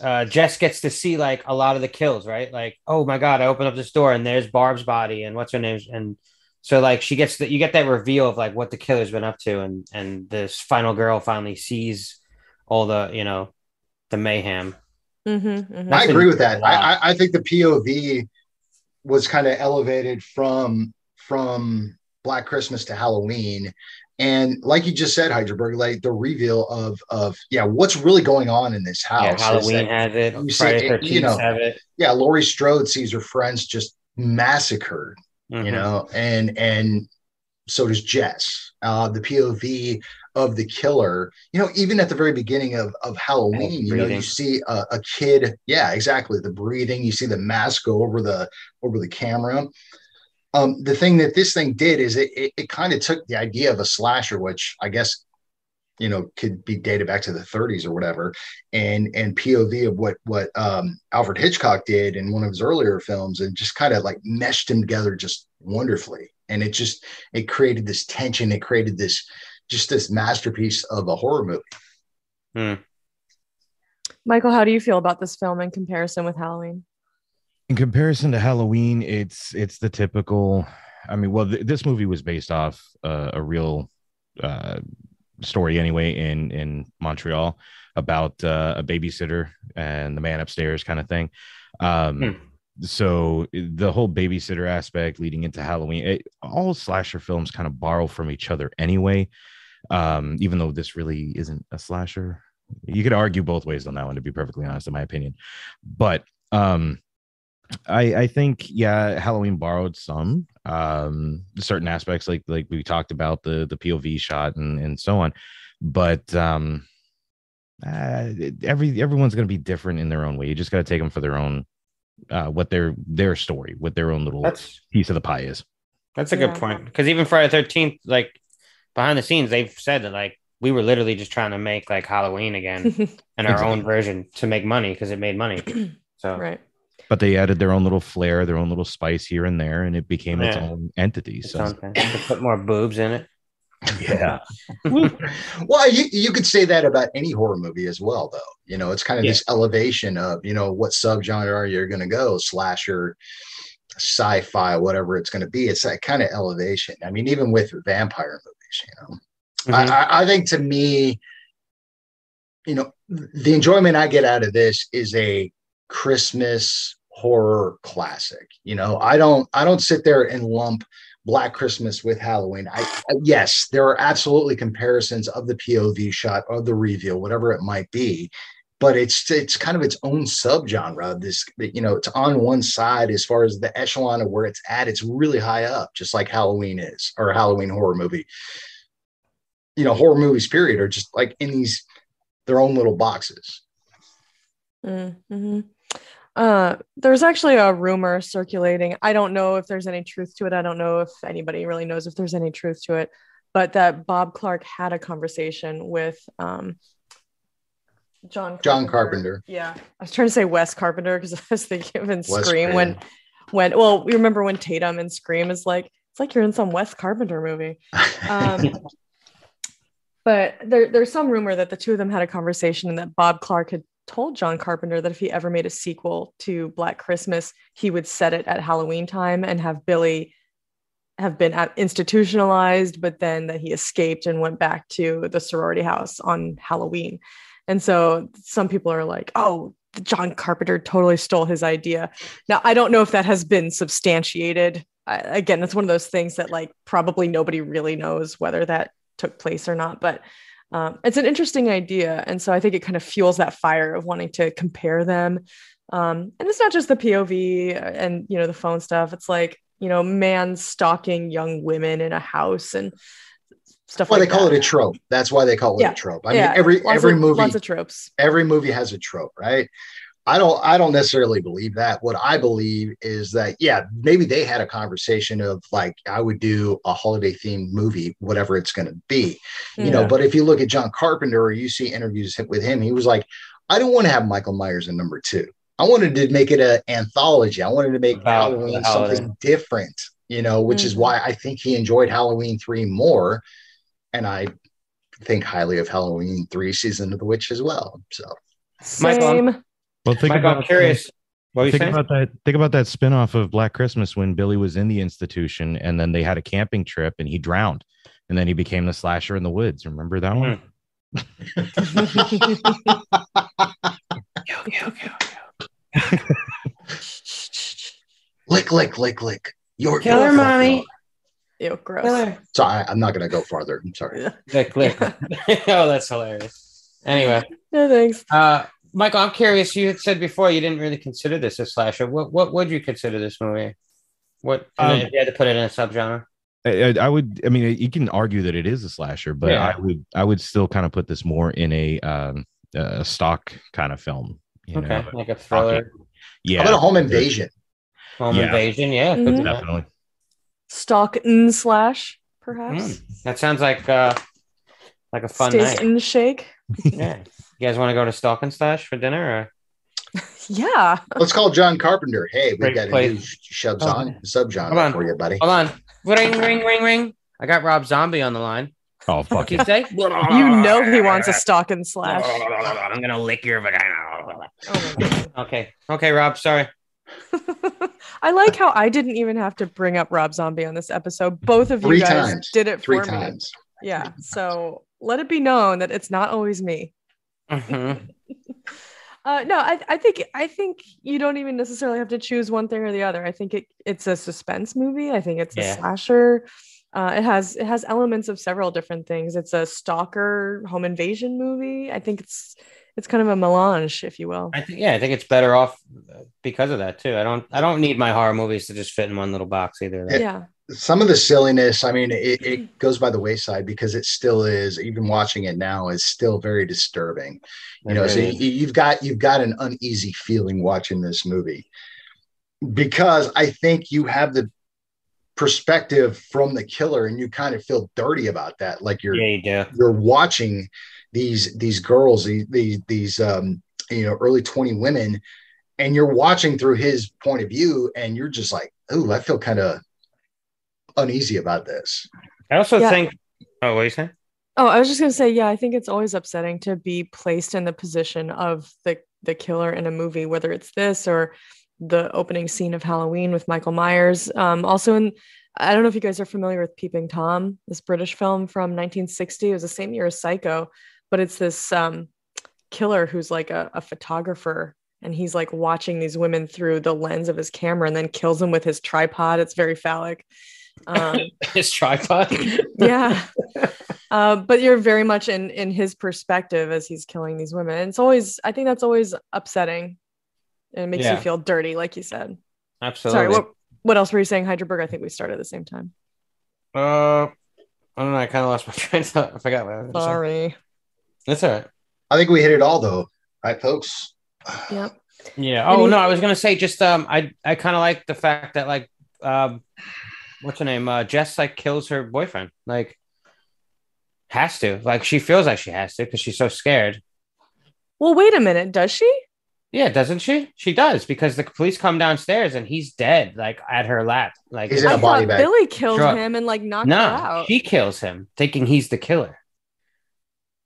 uh, Jess gets to see like a lot of the kills, right? Like, oh my god, I open up this door and there's Barb's body and what's her name, and so like she gets that you get that reveal of like what the killer's been up to, and and this final girl finally sees all the you know the mayhem. Mm-hmm, mhm. I agree with that. a lot. I, I I think the POV was kind of elevated from from Black Christmas to Halloween. And like you just said, Hydraberg, like the reveal of of yeah, what's really going on in this house? Yeah, Halloween has it. you see Friday it, Thirteenth you know, have it. yeah, Laurie Strode sees her friends just massacred, you Mhm. know, and and so does Jess. Uh, the POV of the killer, you know, even at the very beginning of of Halloween, you know, you see a, a kid, yeah, exactly, the breathing. You see the mask go over the over the camera. Um, the thing that this thing did is it it, it kind of took the idea of a slasher, which I guess you know could be dated back to the 30s or whatever and and pov of what what um alfred hitchcock did in one of his earlier films and just kind of like meshed them together just wonderfully and it just it created this tension it created this just this masterpiece of a horror movie Hmm. Michael, how do you feel about this film in comparison with Halloween? In comparison to Halloween, it's it's the typical. I mean, well, th- this movie was based off uh, a real uh, story anyway in in Montreal about uh, a babysitter and the man upstairs kind of thing. Um, Hmm. So the whole babysitter aspect leading into Halloween, it, all slasher films kind of borrow from each other anyway. Um, even though this really isn't a slasher, you could argue both ways on that one. To be perfectly honest, in my opinion, but um, I I think yeah, Halloween borrowed some um certain aspects like like we talked about the the POV shot and and so on, but um uh, every everyone's going to be different in their own way. You just got to take them for their own uh what their their story, what their own little That's piece of the pie is. That's a Yeah. good point. Because even Friday Thirteenth, like behind the scenes, they've said that like we were literally just trying to make like Halloween again <laughs> and our Exactly. own version to make money because it made money. <clears throat> So right. But they added their own little flair, their own little spice here and there, and it became its own entity. it's So something. To put more boobs in it. yeah, <laughs> well you, you could say that about any horror movie as well though you know it's kind of Yeah. this elevation of you know what subgenre are you're going to go slasher sci-fi whatever it's going to be it's that kind of elevation i mean even with vampire movies you know Mhm. I, I, I think to me, you know, the enjoyment I get out of this is a Christmas horror classic. You know, I don't I don't sit there and lump Black Christmas with Halloween. I, I yes, there are absolutely comparisons of the POV shot or the reveal, whatever it might be. But it's it's kind of its own subgenre. This you know, it's on one side as far as the echelon of where it's at. It's really high up, just like Halloween is, or Halloween horror movie you know horror movies period are just like in these their own little boxes Mm-hmm. Uh, there's actually a rumor circulating. I don't know if there's any truth to it. I don't know if anybody really knows if there's any truth to it, but that Bob Clark had a conversation with um, John John Carpenter. Yeah, I was trying to say Wes Carpenter because <laughs> I was thinking of in Wes Scream when when well, we remember when Tatum in Scream is like it's like you're in some Wes Carpenter movie. Um, <laughs> but there, there's some rumor that the two of them had a conversation and that Bob Clark had told John Carpenter that if he ever made a sequel to Black Christmas, he would set it at Halloween time and have Billy have been institutionalized, but then that he escaped and went back to the sorority house on Halloween. And so some people are like, oh, John Carpenter totally stole his idea. Now, I don't know if that has been substantiated. I, again, it's one of those things that like probably nobody really knows whether that took place or not, but um, it's an interesting idea. And so I think it kind of fuels that fire of wanting to compare them. Um, and it's not just the POV and, you know, the phone stuff. It's like, you know, man stalking young women in a house and stuff Well, like they call that. it a trope. That's why they call it Yeah. a trope. I yeah, mean, every lots every of, movie lots of tropes. every movie has a trope, right? I don't I don't necessarily believe that. What I believe is that yeah, maybe they had a conversation of like I would do a holiday themed movie, whatever it's going to be, you know. But if you look at John Carpenter or you see interviews with him, he was like, I don't want to have Michael Myers in number two. I wanted to make it an anthology. I wanted to make About Halloween the holiday. something different, you know, which is Mhm. why I think he enjoyed Halloween three more, and I think highly of Halloween three season of the witch as well. So Michael, I'm- Same. Well, think Michael, about I'm curious. What were you Think saying? about that. Think about that spinoff of Black Christmas when Billy was in the institution, and then they had a camping trip, and he drowned, and then he became the slasher in the woods. Remember that one? <laughs> lick, lick, lick, lick. Your Kill her, your- mommy. Ew, gross. Killer. Sorry, I'm not going to go farther. I'm sorry. Click, click. <laughs> <laughs> oh, that's hilarious. Anyway, No thanks. uh, Michael, I'm curious. You had said before you didn't really consider this a slasher. What what would you consider this movie? What Um, if you had to put it in a subgenre? I, I- I would. I mean, you can argue that it is a slasher, but Yeah. I would. I would still kind of put this more in a um, a stock kind of film. You Okay, know? like a thriller, Yeah. How about a home invasion? home Yeah. invasion. Yeah, could Mhm. Definitely. Stock and slash, perhaps. Mm, that sounds like uh, like a fun Steak night. and shake. <laughs> Yeah, you guys want to go to Stalk and Stash for dinner? Or? <laughs> Yeah. Let's call John Carpenter. Hey, we Great got a new subs Oh. on Hold subgenre on. for you, buddy. Hold on, ring, ring, ring, ring. I got Rob Zombie on the line. Oh fuck you say? You know he wants a stalk and slash. <laughs> I'm gonna lick your vagina. Oh my God. Okay, okay, Rob. Sorry. <laughs> I like how I didn't even have to bring up Rob Zombie on this episode. Both of you Three guys times. did it Three for me. times. Yeah. So let it be known that it's not always me. Mhm. Uh, no, I, I think I think you don't even necessarily have to choose one thing or the other. I think it, it's a suspense movie. I think it's Yeah. a slasher. Uh, it has it has elements of several different things. It's a stalker home invasion movie. I think it's it's kind of a melange, if you will. I think yeah, I think it's better off because of that too. I don't I don't need my horror movies to just fit in one little box either. Yeah. Yeah. Some of the silliness, I mean, it, it goes by the wayside because it still is, even watching it now, is still very disturbing. You know, so you, you've got you've got an uneasy feeling watching this movie because I think you have the perspective from the killer and you kind of feel dirty about that. Like you're yeah, you you're watching these these girls these these, these um you know early 20 women and you're watching through his point of view and you're just like oh i feel kind of uneasy about this I also Yeah. think. Oh, what are you saying? Oh, I was just gonna say, yeah, I think it's always upsetting to be placed in the position of the the killer in a movie, whether it's this or the opening scene of Halloween with Michael Myers. Um, also, in I don't know if you guys are familiar with Peeping Tom, this British film from 1960. It was the same year as Psycho, but it's this um, killer who's like a, a photographer, and he's like watching these women through the lens of his camera, and then kills them with his tripod. It's very phallic. Um, <laughs> His tripod. yeah <laughs> uh, but you're very much in in his perspective as he's killing these women it's always i think that's always upsetting and it makes Yeah. you feel dirty like you said Absolutely. sorry what what else were you saying Hydraberg? i think we started at the same time Uh, I don't know. I kind of lost my <laughs> train of thought. I forgot what I was gonna sorry That's all right. i think we hit it all though right folks <sighs> yep Yeah. Oh Any- no, I was gonna say just um, I I kind of like the fact that like um, what's her name? Uh, Jess like kills her boyfriend. Like has to. Like she feels like she has to because she's so scared. Well, wait a minute. Does she? Yeah, doesn't she? She does because the police come downstairs and he's dead, like at her lap. Like He's in I a body thought bag. Billy killed Sure. him and like knocked her no, out. she kills him, thinking he's the killer.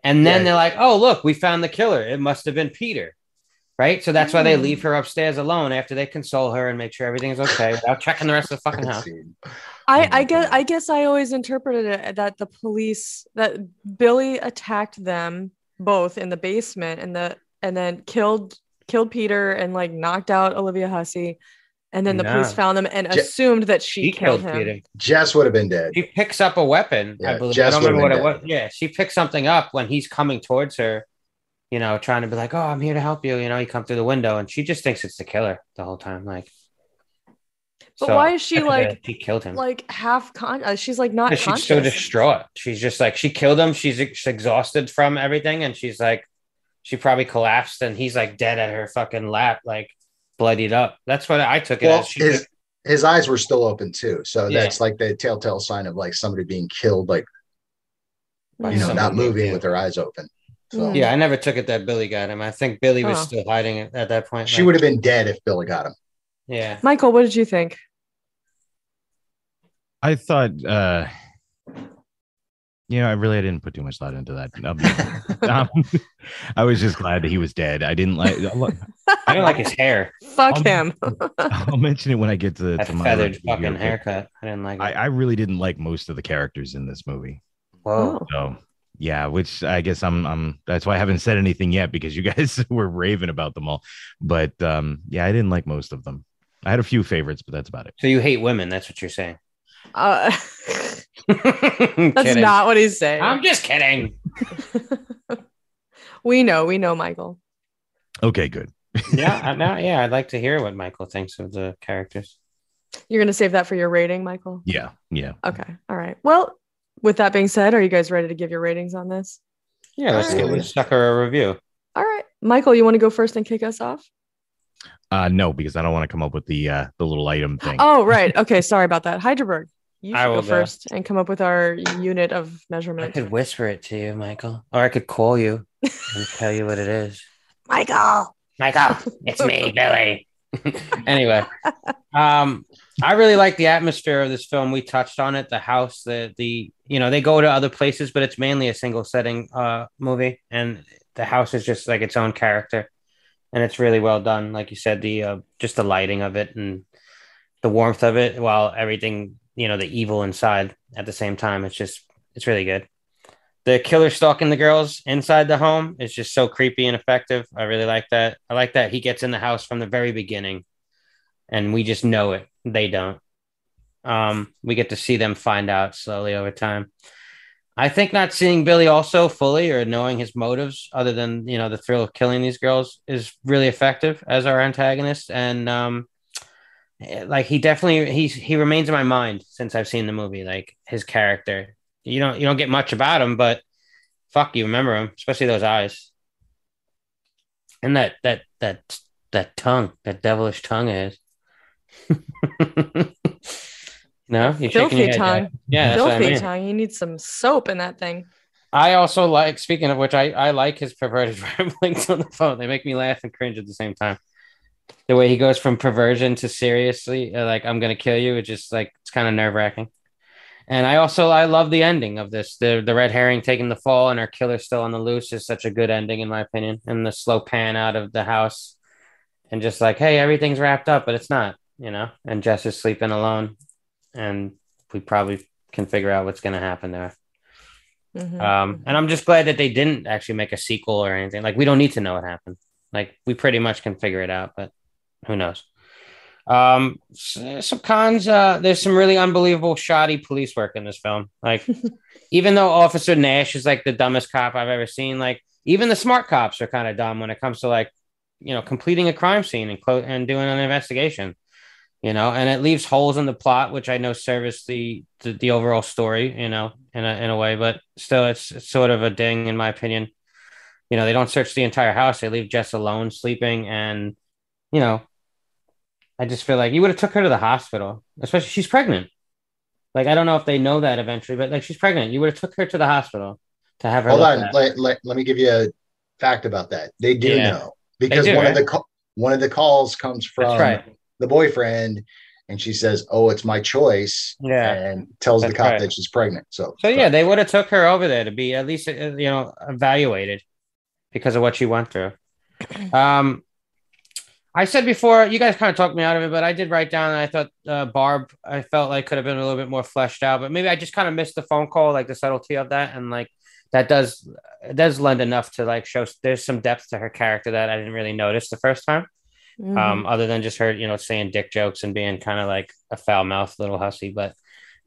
And then Yeah. they're like, "Oh, look, we found the killer. It must have been Peter." Right? So that's why they Hmm. leave her upstairs alone after they console her and make sure everything's okay without checking the rest of the fucking house. I, I guess I guess I always interpreted it that the police that Billy attacked them both in the basement and the and then killed killed Peter and like knocked out Olivia Hussey. And then the police found them and Je- assumed that she, She killed, killed him. Peter. Jess would have been dead. She picks up a weapon. I believe. Jess I don't remember what would've it was. Yeah, she picks something up when he's coming towards her. You know, trying to be like, "Oh, I'm here to help you." You know, you come through the window, and she just thinks it's the killer the whole time. Like, But So, why is she like that she killed him? like half con uh, she's like not Because she's conscious. so distraught. She's just like she killed him. She's ex- exhausted from everything, and she's like, she probably collapsed, and he's like dead at her fucking lap, like bloodied up. That's what I took it Well, as. She his just- his eyes were still open too, so Yeah. that's like the telltale sign of like somebody being killed, like By you know, not moving with their eyes open. So yeah, I never took it that Billy got him. I think Billy was Oh. still hiding it at that point. she like- would have been dead if Billy got him. Yeah. Michael, what did you think? I thought, uh, you know, I really I didn't put too much thought into that. Um, <laughs> um, I was just glad that he was dead. I didn't like. I <laughs> don't like his hair. Fuck Um, him. <laughs> I'll mention it when I get to, That to my feathered fucking haircut. I didn't like it. I, I really didn't like most of the characters in this movie. Whoa. Oh. So yeah, which I guess I'm I'm that's why I haven't said anything yet because you <laughs> guys were raving about them all. But um yeah, I didn't like most of them. I had a few favorites, but that's about it. So you hate women? That's what you're saying. Uh, <laughs> <laughs> that's that's not what he's saying. I'm just kidding. we know, we know, Michael. Okay, good. Yeah, now, yeah. I'd like to hear what Michael thinks of the characters. You're gonna save that for your rating, Michael. Yeah, yeah. Okay. All right. Well, with that being said, are you guys ready to give your ratings on this? Yeah, let's give Alright. the sucker a review. All right. Michael, you want to go first and kick us off? Uh no, because I don't want to come up with the uh the little item thing. Oh, right. Okay. Sorry about that. Hydraberg, you I should will go go. first and come up with our unit of measurement. I could whisper it to you, Michael, or I could call you and <laughs> tell you what it is. Michael. Michael, it's me, <laughs> Billy. <laughs> anyway, um, I really like the atmosphere of this film. We touched on it. The house, the the you know they go to other places, but it's mainly a single setting uh movie, and the house is just like its own character, and it's really well done. Like you said, the uh, just the lighting of it and the warmth of it, while everything you know the evil inside at the same time. It's just it's really good. The killer stalking the girls inside the home is just so creepy and effective. I really like that. I like that he gets in the house from the very beginning and we just know it. They don't. Um, we get to see them find out slowly over time. I think not seeing Billy also fully or knowing his motives, other than you know the thrill of killing these girls, is really effective as our antagonist. And um, eh, like he definitely he's he remains in my mind since I've seen the movie. Like his character, you don't you don't get much about him, but fuck, you remember him, especially those eyes and that that that that tongue, that devilish tongue is. <laughs> no, you're Filthy head, tongue. Yeah, what I Filthy mean. tongue. You need some soap in that thing. I also like, speaking of which, I, I like his perverted <laughs> ramblings on the phone. They make me laugh and cringe at the same time. The way he goes from perversion to seriously, uh, like I'm gonna kill you, it's just like it's kind of nerve wracking. And I also I love the ending of this. The the red herring taking the fall and our killer still on the loose is such a good ending in my opinion. And the slow pan out of the house, and just like hey everything's wrapped up, but it's not, you know. And Jess is sleeping alone, and we probably can figure out what's gonna happen there. Mhm. Um, and I'm just glad that they didn't actually make a sequel or anything. Like we don't need to know what happened. Like we pretty much can figure it out, but who knows? Um, some cons. Uh, there's some really unbelievable shoddy police work in this film. Like <laughs> even though Officer Nash is like the dumbest cop I've ever seen, like even the smart cops are kind of dumb when it comes to like you know completing a crime scene and clo- and doing an investigation. You know, and it leaves holes in the plot, which I know service the the, the overall story. You know, in a in a way, but still, it's, it's sort of a ding in my opinion. You know, they don't search the entire house; they leave Jess alone sleeping, and you know, I just feel like you would have took her to the hospital, especially she's pregnant. Like I don't know if they know that eventually, but like she's pregnant, you would have took her to the hospital to have her. Hold on. Let, let, let me give you a fact about that. They do Yeah. know because do, one of the one of the calls comes from That's right. The boyfriend, and she says, "Oh, it's my choice," Yeah. and tells the cop right. that she's pregnant. So, So yeah, they would have took her over there to be at least uh, you know evaluated because of what she went through. <clears throat> Um, I said before, you guys kind of talked me out of it, but I did write down. I thought uh, Barb, I felt like could have been a little bit more fleshed out, but maybe I just kind of missed the phone call, like the subtlety of that, and like that does does lend enough to like show there's some depth to her character that I didn't really notice the first time. Mhm. um, other than just her, you know, saying dick jokes and being kind of like a foul mouthed little hussy. But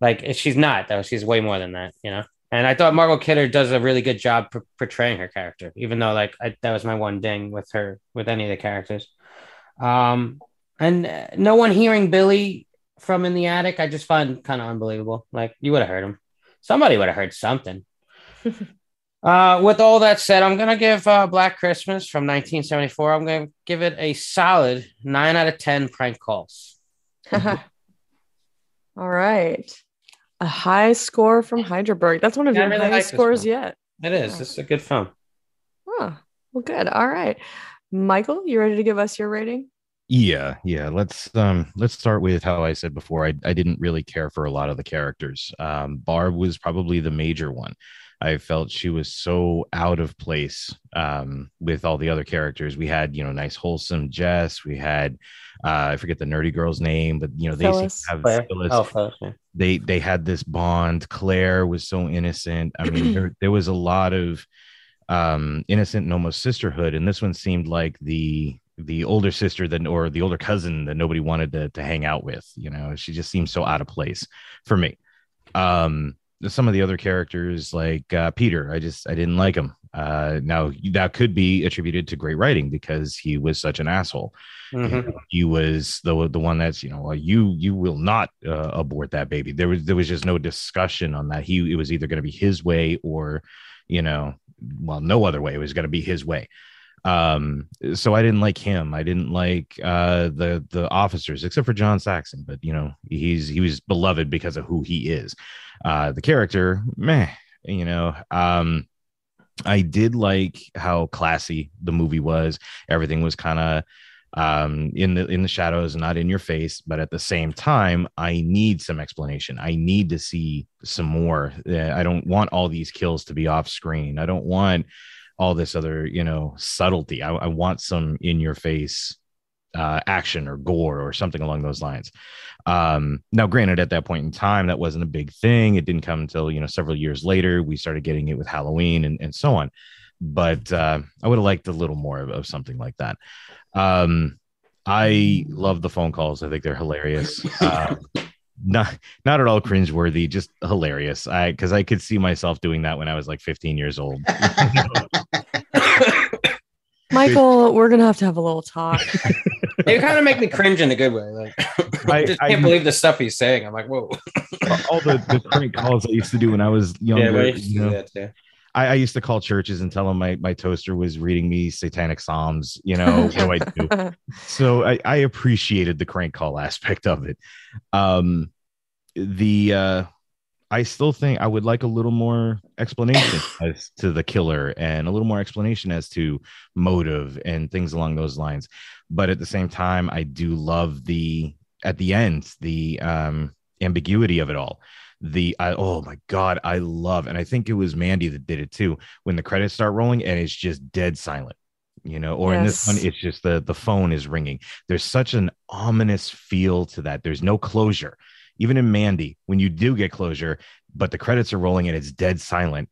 like, she's not though. She's way more than that, you know. And I thought Margot Kidder does a really good job por- portraying her character, even though like I, that was my one ding with her with any of the characters. Um, and uh, no one hearing Billy from in the attic, I just find kind of unbelievable. Like you would have heard him. Somebody would have heard something. <laughs> Uh, with all that said, I'm gonna give uh, Black Christmas from 1974. I'm gonna give it a solid nine out of ten prank calls. <laughs> All right. A high score from Hydraberg. That's one of Yeah, your really highest like scores yet. It is. This is a good film. Oh, well, good. All right. Michael, you ready to give us your rating? Yeah, yeah. Let's um let's start with how I said before. I I didn't really care for a lot of the characters. Um, Barb was probably the major one. I felt she was so out of place um, with all the other characters. We had, you know, nice wholesome Jess. We had, uh, I forget the nerdy girl's name, but you know, they Phyllis. have Claire. Phyllis. Oh, Phyllis, they they had this bond. Claire was so innocent. I mean, there there was a lot of um innocent and almost sisterhood, and this one seemed like the the older sister that or the older cousin that nobody wanted to to hang out with. You know, she just seemed so out of place for me. Um, some of the other characters like uh, Peter, I just I didn't like him. Uh, now that could be attributed to great writing because he was such an asshole. You Mhm. know, he was the the one that's you know well, you you will not uh, abort that baby. There was there was just no discussion on that. He it was either going to be his way or you know well no other way. It was going to be his way. Um, so I didn't like him. I didn't like uh, the the officers except for John Saxon. But you know he's he was beloved because of who he is. Uh, the character, meh. You know. Um, I did like how classy the movie was. Everything was kind of um in the in the shadows not in your face but at the same time i need some explanation i need to see some more Uh, i don't want all these kills to be off screen i don't want all this other you know subtlety. I, I want some in your face uh, action or gore or something along those lines. Um now granted at that point in time that wasn't a big thing. It didn't come until you know several years later we started getting it with halloween and, and so on. But uh, i would have liked a little more of, of something like that. Um i love the phone calls. I think they're hilarious. Uh, <laughs> not not at all cringeworthy just hilarious. I because i could see myself doing that when i was like 15 years old <laughs> Michael, <laughs> we're gonna have to have a little talk. <laughs> They kind of make me cringe in a good way. Like, <laughs> I, I- just can't believe the stuff he's saying. I'm like, whoa. all the, the prank calls i used to do when i was younger Yeah, we used to you do know, that too. I, I used to call churches and tell them my, my toaster was reading me satanic psalms you know what do i do so I, I appreciated the crank call aspect of it. Um, the uh, I still think I would like a little more explanation <laughs> as to the killer and a little more explanation as to motive and things along those lines. But at the same time, I do love the at the end the um, ambiguity of it all. The I, oh my god, I love and I think it was Mandy that did it too. When the credits start rolling and it's just dead silent you know or in this one it's just the the phone is ringing there's such an ominous feel to that there's no closure even in mandy when you do get closure but the credits are rolling and it's dead silent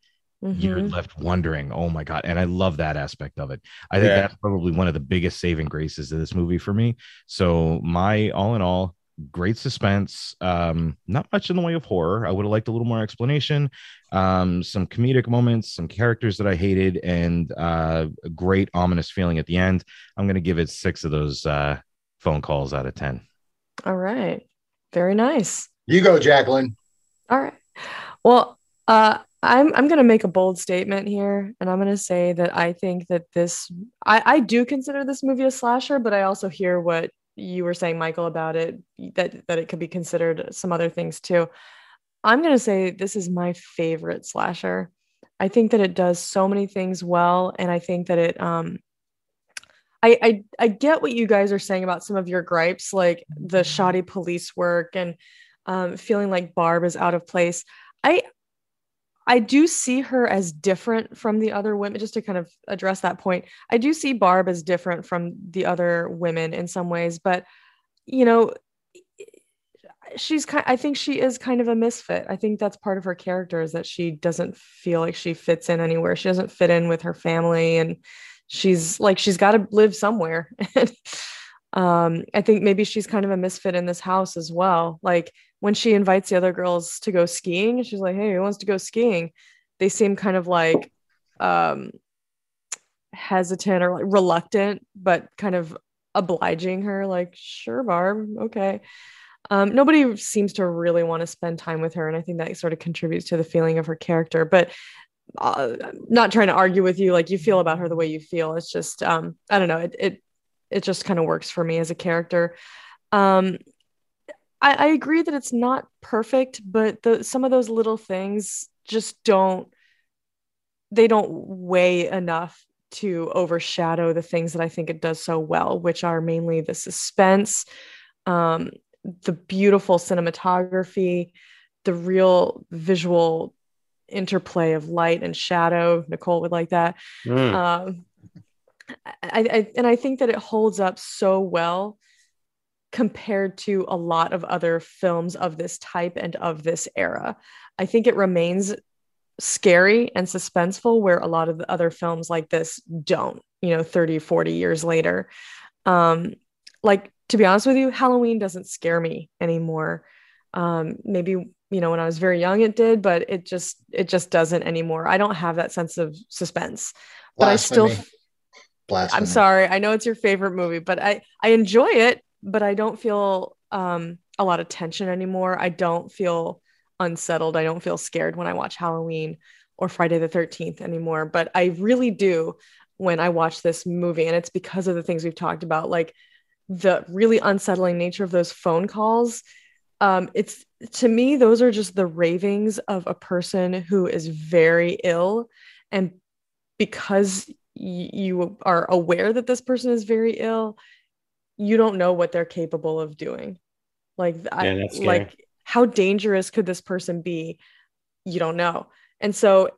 you're Mhm. left wondering oh my god and i love that aspect of it i think Yeah. that's probably one of the biggest saving graces of this movie for me so my all in all great suspense um not much in the way of horror i would have liked a little more explanation um some comedic moments some characters that i hated and uh a great ominous feeling at the end i'm going to give it six of those uh phone calls out of ten All right. Very nice. You go, Jacqueline. All right. Well, uh, I'm I'm gonna make a bold statement here, and I'm gonna say that I think that this I, I do consider this movie a slasher, but I also hear what you were saying, Michael, about it that that it could be considered some other things too. I'm gonna say this is my favorite slasher. I think that it does so many things well, and I think that it um I, I I get what you guys are saying about some of your gripes, like the shoddy police work and um, feeling like Barb is out of place. I I do see her as different from the other women. Just to kind of address that point, I do see Barb as different from the other women in some ways, but you know, she's kind. I think she is kind of a misfit. I think that's part of her character is that she doesn't feel like she fits in anywhere. She doesn't fit in with her family, and she's like she's got to live somewhere. <laughs> um, I think maybe she's kind of a misfit in this house as well. Like when she invites the other girls to go skiing, she's like, "Hey, who wants to go skiing?" They seem kind of like um, hesitant or like reluctant, but kind of obliging her. Like, "Sure, Barb, okay." Um, nobody seems to really want to spend time with her, and I think that sort of contributes to the feeling of her character. But uh, not trying to argue with you, like you feel about her the way you feel. It's just, um, I don't know, it it it just kind of works for me as a character. Um, I, I agree that it's not perfect, but the, some of those little things just don't they don't weigh enough to overshadow the things that I think it does so well, which are mainly the suspense, um, the beautiful cinematography, the real visual interplay of light and shadow. Nicole would like that. Mm. Um, I, I, and I think that it holds up so well compared to a lot of other films of this type and of this era. I think it remains scary and suspenseful where a lot of the other films like this don't, you know, 30, 40 years later. Um, like to be honest with you, Halloween doesn't scare me anymore. Um, maybe you know when I was very young it did, but it just it just doesn't anymore. I don't have that sense of suspense. But I still Blasphemy. I'm sorry. I know it's your favorite movie, but I I enjoy it but I don't feel um, a lot of tension anymore. I don't feel unsettled. I don't feel scared when I watch Halloween or Friday the 13th anymore. But I really do when I watch this movie. And it's because of the things we've talked about, like the really unsettling nature of those phone calls. Um, it's to me, those are just the ravings of a person who is very ill. And because y- you are aware that this person is very ill, you don't know what they're capable of doing. Like yeah, I, like how dangerous could this person be? You don't know. And so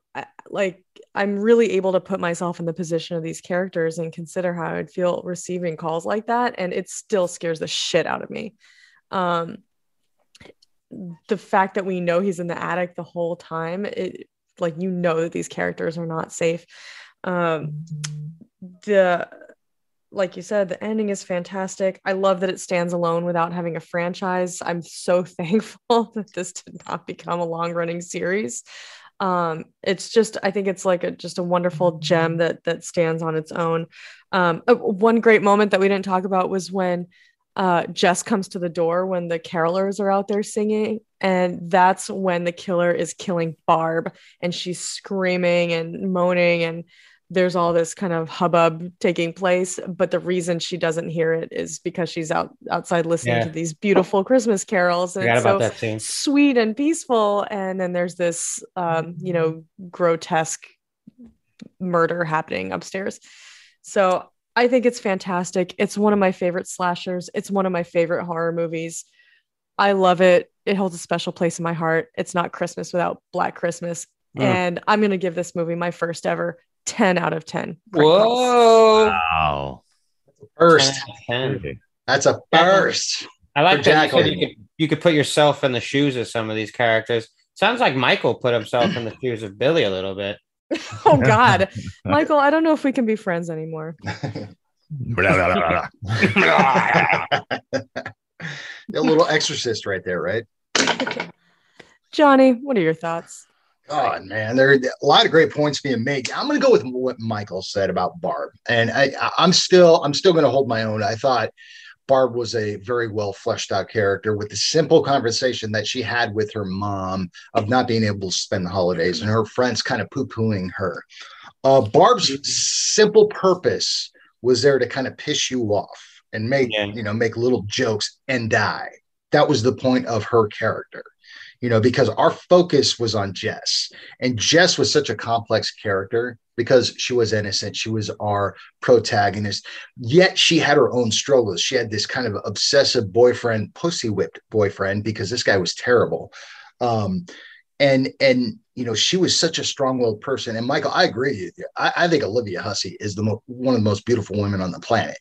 like I'm really able to put myself in the position of these characters and consider how I'd feel receiving calls like that and it still scares the shit out of me. Um the fact that we know he's in the attic the whole time, it like you know that these characters are not safe. Um the like you said, the ending is fantastic. I love that it stands alone without having a franchise. I'm so <laughs> thankful that this did not become a long running series. Um, it's just, I think it's like a, just a wonderful gem that that stands on its own. Um, uh, one great moment that we didn't talk about was when uh, Jess comes to the door when the carolers are out there singing, and that's when the killer is killing Barb, and she's screaming and moaning. And there's all this kind of hubbub taking place. But the reason she doesn't hear it is because she's out outside listening yeah. to these beautiful christmas carols. And so sweet and peaceful. And then there's this um, you know grotesque murder happening upstairs. So i think it's fantastic it's one of my favorite slashers it's one of my favorite horror movies i love it it holds a special place in my heart it's not christmas without black christmas mm. and i'm going to give this movie my first ever 10 out of 10. Whoa. Wow. First. 10 That's a first. I like that you, you, could, you could put yourself in the shoes of some of these characters. Sounds like Michael put himself in the shoes of Billy a little bit. <laughs> oh God, <laughs> Michael, I don't know if we can be friends anymore. <laughs> a little exorcist right there, right? Johnny, what are your thoughts? God, man, there are a lot of great points being made. I'm going to go with what Michael said about Barb, and I, I'm still, I'm still going to hold my own. I thought Barb was a very well fleshed out character with the simple conversation that she had with her mom of not being able to spend the holidays and her friends kind of poo pooing her. Uh, Barb's simple purpose was there to kind of piss you off and make yeah. you know make little jokes and die that was the point of her character you know because our focus was on jess and jess was such a complex character because she was innocent she was our protagonist. Yet she had her own struggles. She had this kind of obsessive boyfriend pussy whipped boyfriend because this guy was terrible. Um and and you know she was such a strong-willed person. And michael i agree with you. I, I think olivia hussey is the mo- one of the most beautiful women on the planet.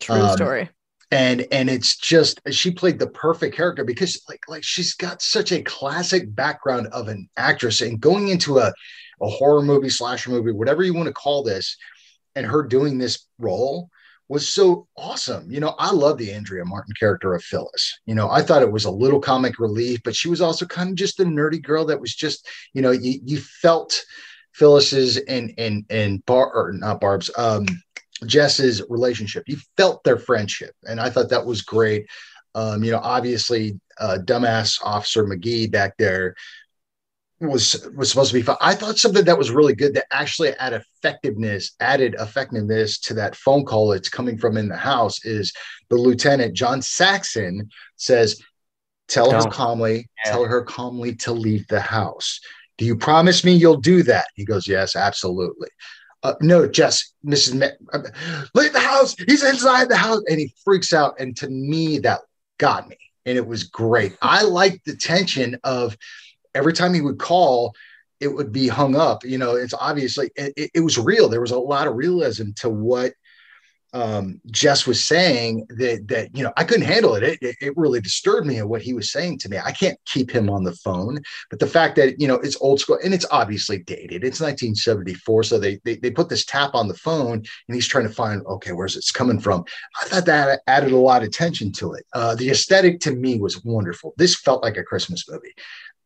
True Um, story. and and it's just she played the perfect character because like like she's got such a classic background of an actress and going into a a horror movie slasher movie whatever you want to call this and her doing this role was so awesome you know i love the andrea martin character of phyllis you know i thought it was a little comic relief but she was also kind of just a nerdy girl that was just you know you, you felt phyllis's and and and bar or not barb's um Jess's relationship. You felt their friendship, and I thought that was great. Um, you know, obviously, uh, dumbass Officer McGee back there was was supposed to be fun. I thought something that was really good that actually added effectiveness, added effectiveness to that phone call that's coming from in the house is the lieutenant John Saxon says, "Tell her calmly, Yeah. tell her calmly to leave the house." Do you promise me you'll do that? He goes, Yes, absolutely. Uh, no, Jess, Mrs. Me- uh, leave the house. He's inside the house. And he freaks out. And to me, that got me. And it was great. I liked the tension of every time he would call, it would be hung up. You know, it's obviously, it, it- was real. There was a lot of realism to what um, Jess was saying that, that, you know, I couldn't handle it. It, it. really disturbed me of what he was saying to me. I can't keep him on the phone. But the fact that, you know, it's old school and it's obviously dated. It's 1974. So they, they, they put this tap on the phone and he's trying to find, okay, where's it's coming from? I thought that added a lot of tension to it. Uh, the aesthetic to me was wonderful. This felt like a Christmas movie.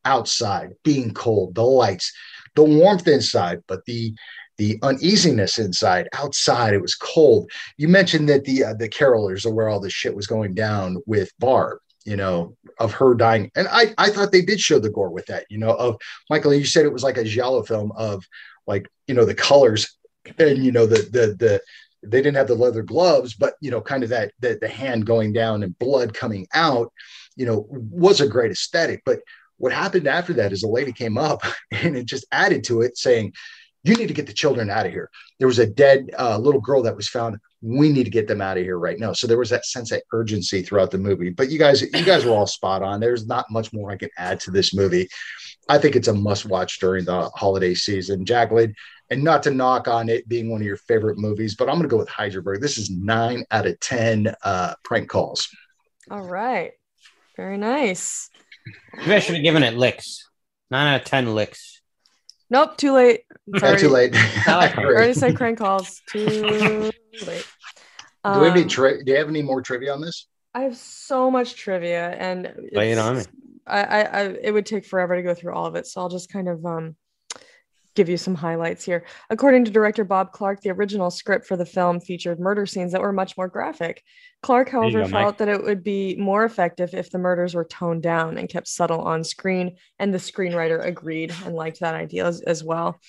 Outside, being cold, the lights, the warmth inside, but the the uneasiness inside. Outside, it was cold. You mentioned that the uh, the carolers are where all this shit was going down with Barb. You know, of her dying, and I I thought they did show the gore with that. You know, of Michael. You said it was like a giallo film of like you know the colors and you know the the the they didn't have the leather gloves, but you know, kind of that the, the hand going down and blood coming out, you know, was a great aesthetic. But what happened after that is a lady came up <laughs> and it just added to it, saying, "You need to get the children out of here." There was a dead uh, little girl that was found. We need to get them out of here right now. So there was that sense of urgency throughout the movie. But you guys, you guys were all spot on. There's not much more I can add to this movie. I think it's a must watch during the holiday season. Jacqueline, and not to knock on it being one of your favorite movies, but I'm going to go with Hydraberg. This is nine out of 10 uh, prank calls. All right. Very nice. Maybe I should have given it licks. Nine out of ten licks. Nope, too late. It's Not too late. I like I Great. already said crank calls. Too late. do, we have any Um, tri- do you have any more trivia on this? I have so much trivia, and Lay it on me. I, I, I, it would take forever to go through all of it, so I'll just kind of um, give you some highlights here. According to director Bob Clark, the original script for the film featured murder scenes that were much more graphic. Clark, however, go, felt that it would be more effective if the murders were toned down and kept subtle on screen, and the screenwriter agreed and liked that idea as, as well.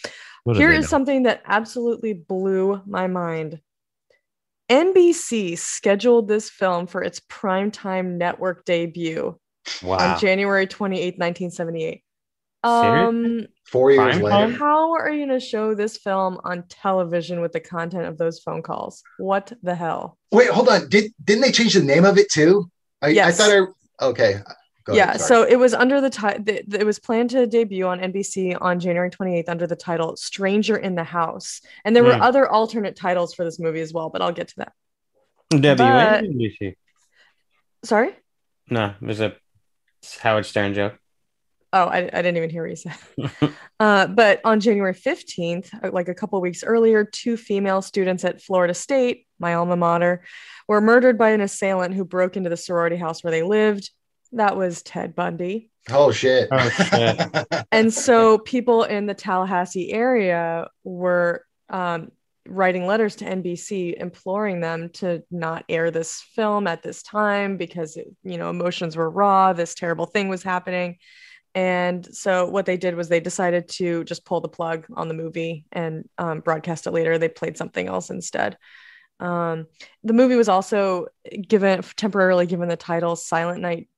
Here is know? something that absolutely blew my mind. NBC scheduled this film for its primetime network debut Wow. on January 28th, 1978. Serious? Um, Four years Prime later. time? how are you going to show this film on television with the content of those phone calls? What the hell? Wait, hold on. Did, didn't they change the name of it too? I, I thought I, okay. Go yeah, ahead, so it was under the title. It was planned to debut on NBC on January 28th under the title "Stranger in the House," and there were Hmm. other alternate titles for this movie as well. But I'll get to that. W but- NBC. Sorry. No, it was a Howard Stern joke. Oh, I, I didn't even hear what you said. uh, but on January 15th, uh, like a couple weeks earlier, two female students at Florida State, my alma mater, were murdered by an assailant who broke into the sorority house where they lived. That was Ted Bundy. oh shit. Oh, shit. <laughs> And so people in the Tallahassee area were um, writing letters to NBC imploring them to not air this film at this time because, it, you know, emotions were raw. This terrible thing was happening. And so what they did was they decided to just pull the plug on the movie and um, broadcast it later. They played something else instead. Um, the movie was also given temporarily given the title Silent Night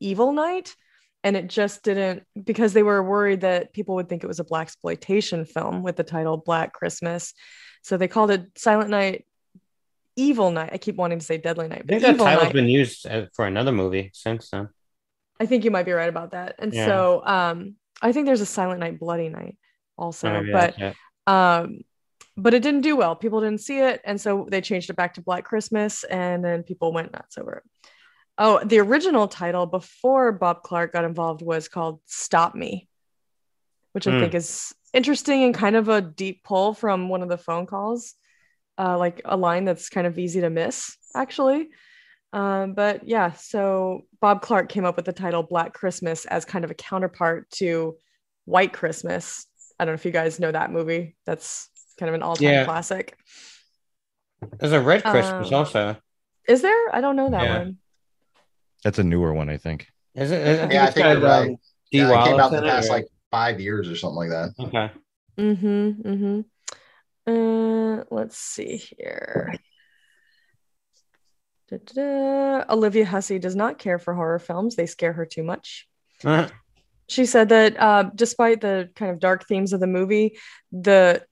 Evil Night, and it just didn't because they were worried that people would think it was a black exploitation film with the title Black Christmas. So they called it Silent Night, Evil Night. I keep wanting to say Deadly Night. I think that title's Night. been used uh, for another movie since then. I think you might be right about that. And Yeah. so um I think there's a Silent Night Bloody Night also. Maybe but that's it. um but it didn't do well. People didn't see it and so they changed it back to Black Christmas and then people went nuts over it. Oh, the original title before Bob Clark got involved was called Stop Me, which I Hmm. think is interesting and kind of a deep pull from one of the phone calls. Uh, like a line that's kind of easy to miss, actually. Um, but yeah, so Bob Clark came up with the title Black Christmas as kind of a counterpart to White Christmas. I don't know if you guys know that movie. That's kind of an all-time Yeah. classic. There's a Red Christmas Um, also. Is there? I don't know that Yeah. one. That's a newer one, I think. Is it? I think Yeah, I think got, you're right. um, Dee Yeah, it came out in in the past or- like five years or something like that. Okay. Mm-hmm. Mm-hmm. Uh, let's see here. Da-da-da. Olivia Hussey does not care for horror films. They scare her too much. Uh, She said that uh, despite the kind of dark themes of the movie, the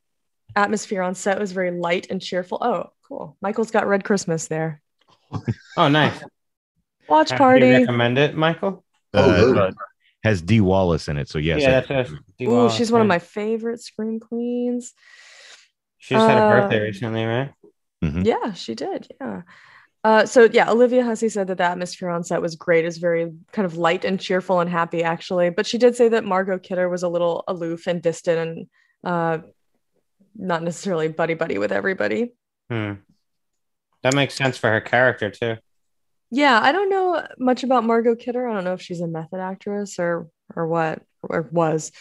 atmosphere on set was very light and cheerful. Oh, cool. Michael's got Red Christmas there. <laughs> oh, nice. Watch Do you party. recommend it, Michael? Oh, Uh, good. uh, has Dee Wallace in it, so yes. yeah, I- that's a. Ooh, she's one of my favorite scream queens. She just had a uh, birthday recently, right? Mhm. Yeah, she did. Yeah. Uh, so yeah, Olivia Hussey said that the atmosphere on set was great. is very kind of light and cheerful and happy, actually. But she did say that Margot Kidder was a little aloof and distant and uh, not necessarily buddy buddy with everybody. Hmm. That makes sense for her character too. Yeah, I don't know much about Margot Kidder. I don't know if she's a method actress or or what or was.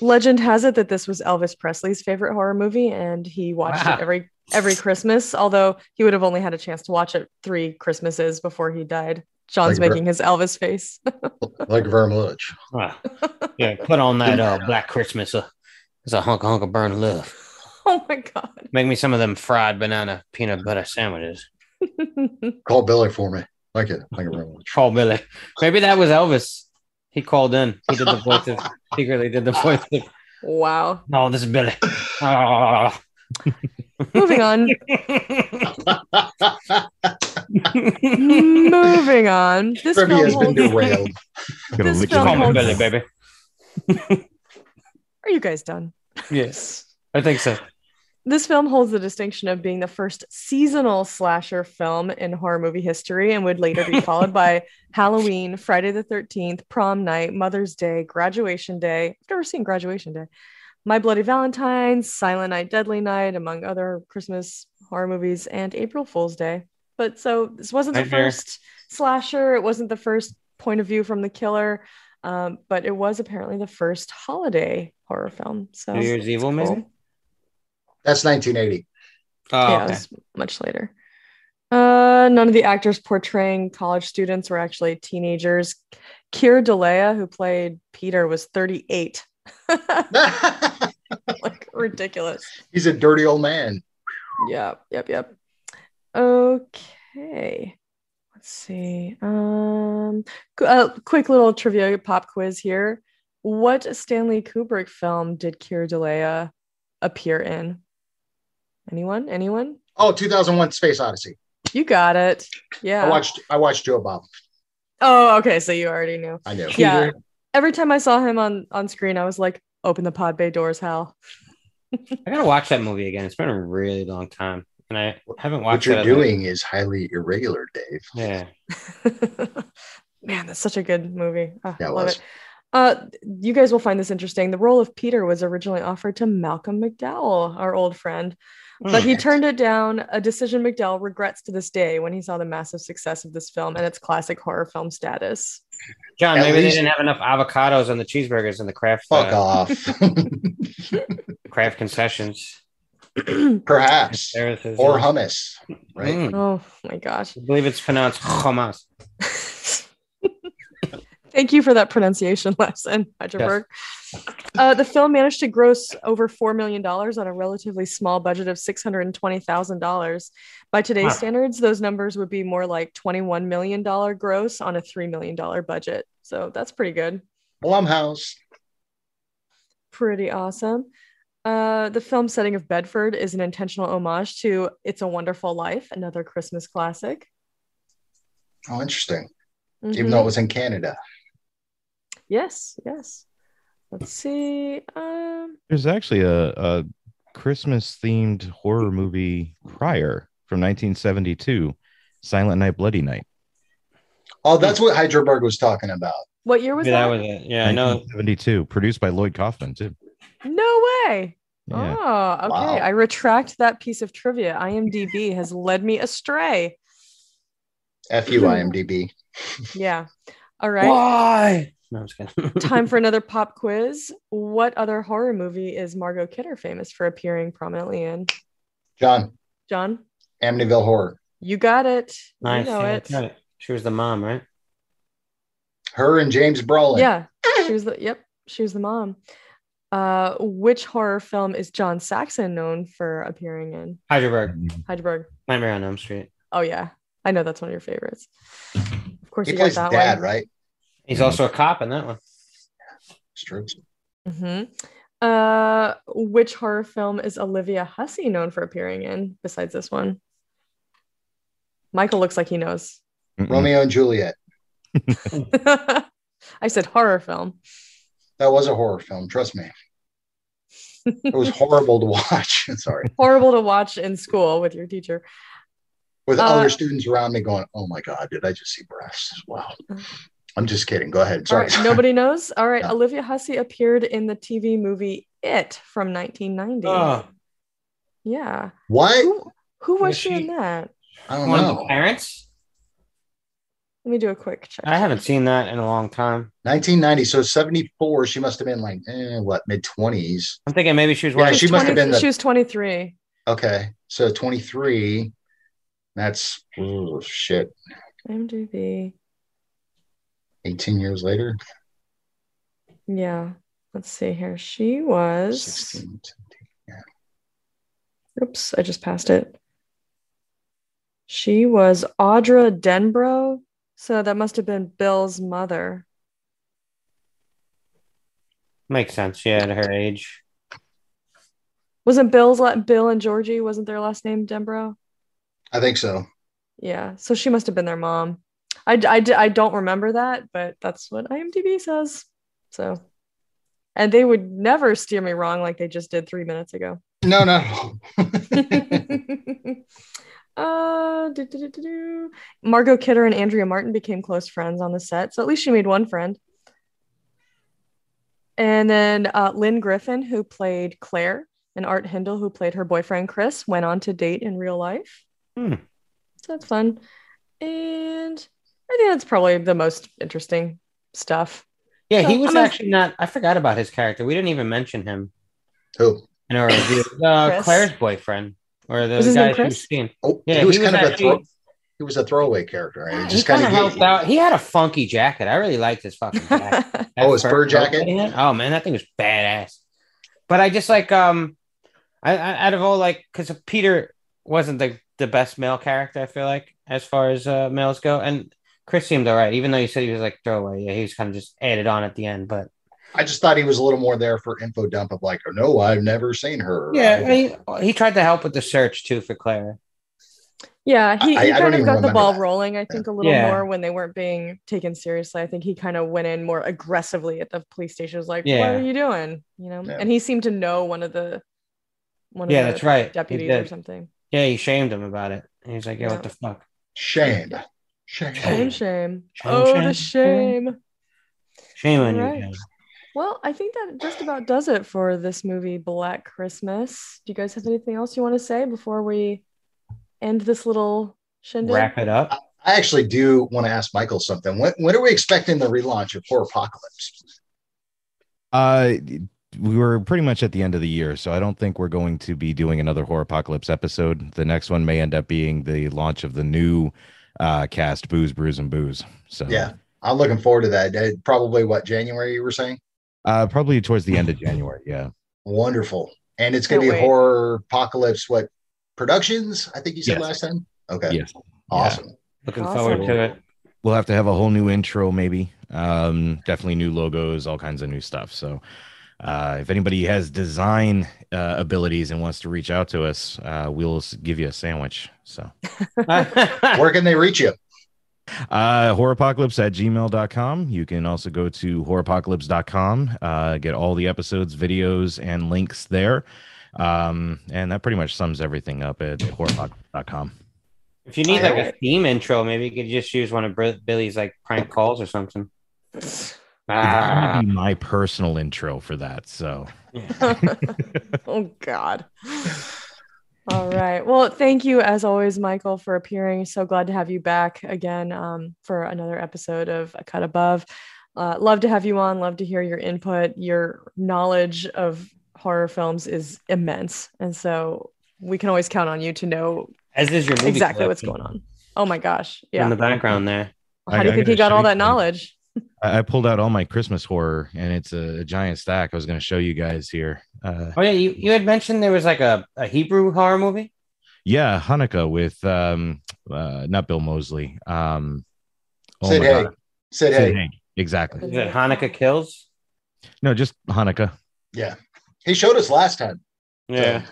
Legend has it that this was Elvis Presley's favorite horror movie, and he watched Wow. it every every Christmas. Although he would have only had a chance to watch it three Christmases before he died. John's Like, making his Elvis face. <laughs> Thank you very much. Wow. Yeah, put on that uh, Black Christmas. Uh, it's a hunk of hunk of burn love. <laughs> oh my god! Make me some of them fried banana peanut butter sandwiches. Call Billy for me. Thank you. Thank you very much. Call Billy. Maybe that was Elvis. He called in. He did the voice of <laughs> secretly did the voice of wow. Oh, this is Billy. Oh. <laughs> Moving on. Moving on. This Trivia film has been holds- derailed. <laughs> Gonna This lick you film Call me Billy, baby. Are you guys done? Yes. I think so. This film holds the distinction of being the first seasonal slasher film in horror movie history and would later be followed by <laughs> Halloween, Friday the 13th, Prom Night, Mother's Day, Graduation Day. I've never seen Graduation Day. My Bloody Valentine, Silent Night, Deadly Night, among other Christmas horror movies, and April Fool's Day. But so this wasn't the first slasher. It wasn't the first point of view from the killer, um, but it was apparently the first holiday horror film. So New Year's Evil, it's maybe? That's 1980. Oh, yeah, okay. was much later. Uh, none of the actors portraying college students were actually teenagers. Keir Dullea, who played Peter, was 38. <laughs> <laughs> like ridiculous. He's a dirty old man. Yep, yep, yep. Okay. Let's see. Um, qu- uh, quick little trivia pop quiz here. What Stanley Kubrick film did Keir Dullea appear in? Anyone? Anyone? Oh, 2001 Space Odyssey. You got it. Yeah. I watched I watched Joe Bob. Oh, okay. So you already knew. I knew. Yeah. Every time I saw him on on screen, I was like, "Open the pod bay doors, Hal." I gotta watch that movie again. It's been a really long time, and I haven't watched What you're it. doing is highly irregular, Dave. Yeah. <laughs> Man, that's such a good movie. Yeah, it love was. it. Uh, you guys will find this interesting. The role of Peter was originally offered to Malcolm McDowell, our old friend, but Hmm. he turned it down. A decision McDowell regrets to this day when he saw the massive success of this film and its classic horror film status. John, At maybe least- they didn't have enough avocados on the cheeseburgers in the craft Fuck uh, off. <laughs> craft concessions. <clears throat> Perhaps. Or yeah. hummus. Right? Mm. oh my gosh. I believe it's pronounced hummus. <laughs> Thank you for that pronunciation <laughs> lesson, Hydraberg. Uh, the film managed to gross over $4 million on a relatively small budget of $620,000. By today's Wow. standards, those numbers would be more like $21 million gross on a $3 million budget. So that's pretty good. Blumhouse. Pretty awesome. Uh, the film setting of Bedford is an intentional homage to It's a Wonderful Life, another Christmas classic. Oh, interesting. Mhm. Even though it was in Canada. Yes, yes. Let's see. Um, There's actually a, a Christmas themed horror movie prior from 1972, Silent Night, Bloody Night. Oh, that's what Hydraberg was talking about. what year was yeah, that? that was it. Yeah, I know. 72, produced by Lloyd Kaufman too. No way. Yeah. Oh, okay. Wow. I retract that piece of trivia. IMDb has led me astray. F you, IMDb. Yeah. All right. Why? No, I'm just kidding. Time for <laughs> another pop quiz. What other horror movie is Margot Kidder famous for appearing prominently in? John, John, Amityville Horror. you got it. nice. You know yeah, it. got it. She was the mom, right? Her and James Brolin. Yeah. She was the yep, she was the mom. Uh, which horror film is John Saxon known for appearing in? Hydraberg, Hydraberg. Nightmare on Elm Street. Oh yeah. I know that's one of your favorites. Of course He you plays got that dad, one. right? He's also a cop in that one. It's true. hmm Uh, which horror film is Olivia Hussey known for appearing in besides this one? Michael looks like he knows. Mm-mm. Romeo and Juliet. <laughs> I said horror film. That was a horror film. Trust me. It was horrible to watch. <laughs> Sorry. Horrible to watch in school with your teacher. With Uh, other students around me going, oh my God, did I just see breasts? Wow. <laughs> I'm just kidding. Go ahead. Sorry. right, nobody <laughs> knows. All right, No. Olivia Hussey appeared in the TV movie It from 1990. Oh, Yeah. what? Who, who was Was she she- in that? I don't one of the know. parents? Let me do a quick check. I haven't seen that in a long time. 1990. So 74. She must have been like, eh, what, mid 20s? I'm thinking maybe she was Yeah, one she She's must have been the- She was 23. Okay. So 23. That's, oh, shit. IMDb. 18 years later. Yeah. Let's see here. She was. 16. Oops, I just passed it. She was Audra Denbrough. So that must have been Bill's mother. Makes sense. Yeah, at her age. Wasn't Bill's la- Bill and Georgie? Wasn't their last name Denbrough? I think so. Yeah. So she must have been their mom. I, I, I don't remember that, but that's what IMDb says. So, and they would never steer me wrong like they just did three minutes ago. No, no. <laughs> uh, do, do, do, do, do. Margot Kidder and Andrea Martin became close friends on the set, so at least she made one friend. And then uh, Lynn Griffin, who played Claire, and Art Hindle, who played her boyfriend Chris, went on to date in real life. Hmm. So that's fun. And I think that's probably the most interesting stuff. Yeah, he was I'm gonna- actually not. I forgot about his character. We didn't even mention him Who? in our review. <laughs> Uh, Claire's boyfriend, or the Was guy she was Chris? Oh, Yeah, he was he kind was of a throw, he was a throwaway character. Right? He He just kind kind of of helped out. He had a funky jacket. I really liked his fucking jacket. <laughs> Oh, his fur jacket? that he had? Oh man, that thing was badass. But I just like um, I, I out of all like because Peter wasn't the the best male character. I feel like as far as uh, males go, and Chris seemed all right, even though you said he was like throwaway. Yeah, he was kind of just added on at the end, but I just thought he was a little more there for info dump of like, oh, no, I've never seen her. yeah, I- he, he tried to help with the search too for Claire. Yeah, he, I- he kind of got the ball that. rolling, I think, a little Yeah. more when they weren't being taken seriously. I think he kind of went in more aggressively at the police station. Was like, Yeah. "What are you doing?" You know, Yeah. and he seemed to know one of the one of Yeah, the that's right. He deputies or something. Yeah, he shamed him about it. And he's like, "Yeah, Yeah. what the fuck." Shame. Shame. Shame, shame. Shame, oh, shame, the shame. Shame on Right. you. Jen. Well, I think that just about does it for this movie, Black Christmas. Do you guys have anything else you want to say before we end this little shindig? Wrap it up. I actually do want to ask Michael something. When, when are we expecting the relaunch of Horropocalypse? Uh, we were pretty much at the end of the year, so I don't think we're going to be doing another Horropocalypse episode. The next one may end up being the launch of the new uh cast, Booze, Brews, and Booze. So Yeah, I'm looking forward to that. Probably what January you were saying? Uh, probably towards the end of January. Yeah. Wonderful. And it's going to be wait. Horropocalypse. What productions? I think you said Yes. last time. Okay. Yes. Awesome. Looking Awesome. forward to it. We'll have to have a whole new intro, maybe. Um, definitely new logos, all kinds of new stuff. So, uh, if anybody has design uh, abilities and wants to reach out to us, uh, we'll give you a sandwich. So, <laughs> <laughs> Where can they reach you? uh, horropocalypse at gmail.com. You can also go to horropocalypse.com, uh, get all the episodes, videos, and links there. Um, and that pretty much sums everything up at horropocalypse.com. if you need like a theme intro, maybe you could just use one of Br- Billy's like prank calls or something. It's Ah, be my personal intro for that. So, <laughs> oh God. All right. Well, thank you as always, Michael, for appearing. So glad to have you back again um, for another episode of A Cut Above. Uh, love to have you on. Love to hear your input. Your knowledge of horror films is immense, and so we can always count on you to know as is your movie exactly what's going on. Oh my gosh! Yeah, in the background there. How I- do you I think he gotta all that you. knowledge? I, I pulled out all my Christmas horror, and it's a, a giant stack. I was going to show you guys here. Uh, Oh yeah, you, you had mentioned there was like a, a Hebrew horror movie. yeah, Hanukkah with um, uh, not Bill Moseley. Um, oh Sid my Haig. Sid Sid Haig. Haig. Exactly. Is it Hanukkah Kills? No, just Hanukkah. Yeah. He showed us last time. Yeah.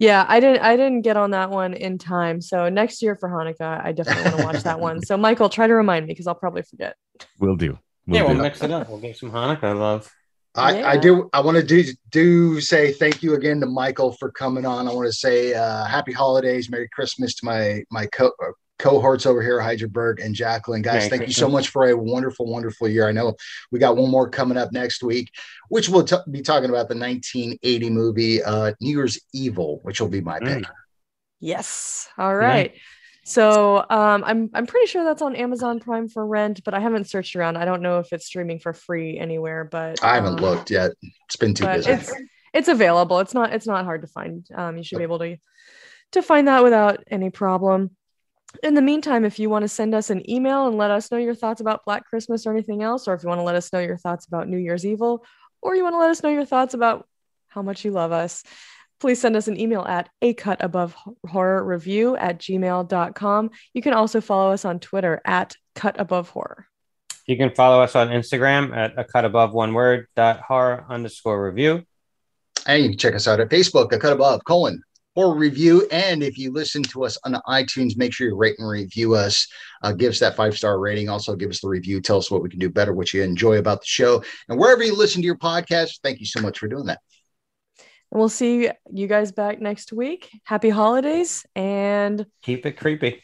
Yeah, I didn't. I didn't get on that one in time. So next year for Hanukkah, I definitely want to watch that one. <laughs> So Michael, try to remind me because I'll probably forget. We'll do. We'll yeah, we'll do. mix it up. We'll get some Hanukkah love. I, I do. I want to do do say thank you again to Michael for coming on. I want to say uh, happy holidays, Merry Christmas to my my co- uh, cohorts over here, Hydraberg and Jacqueline. Guys, Merry thank you so much for a wonderful, wonderful year. I know we got one more coming up next week, which we'll t- be talking about the 1980 movie uh, New Year's Evil, which will be my pick. Mm. Yes. All right. So um, I'm I'm pretty sure that's on Amazon Prime for rent, but I haven't searched around. I don't know if it's streaming for free anywhere, but I haven't um, looked yet. It's been too busy. it's it's available. It's not it's not hard to find. Um, you should be able to to find that without any problem. In the meantime, if you want to send us an email and let us know your thoughts about Black Christmas or anything else, or if you want to let us know your thoughts about New Year's Evil, or you want to let us know your thoughts about how much you love us, please send us an email at a cut above horror review at gmail.com. You can also follow us on Twitter at cut above horror. You can follow us on Instagram at a cut above one word dot horror underscore review. And you can check us out at Facebook, a cut above, colon, or review. And if you listen to us on iTunes, make sure you rate and review us. Uh, give us that five star rating. Also, give us the review. Tell us what we can do better, what you enjoy about the show. And wherever you listen to your podcast, thank you so much for doing that. And we'll see you guys back next week. Happy holidays and Keep it creepy.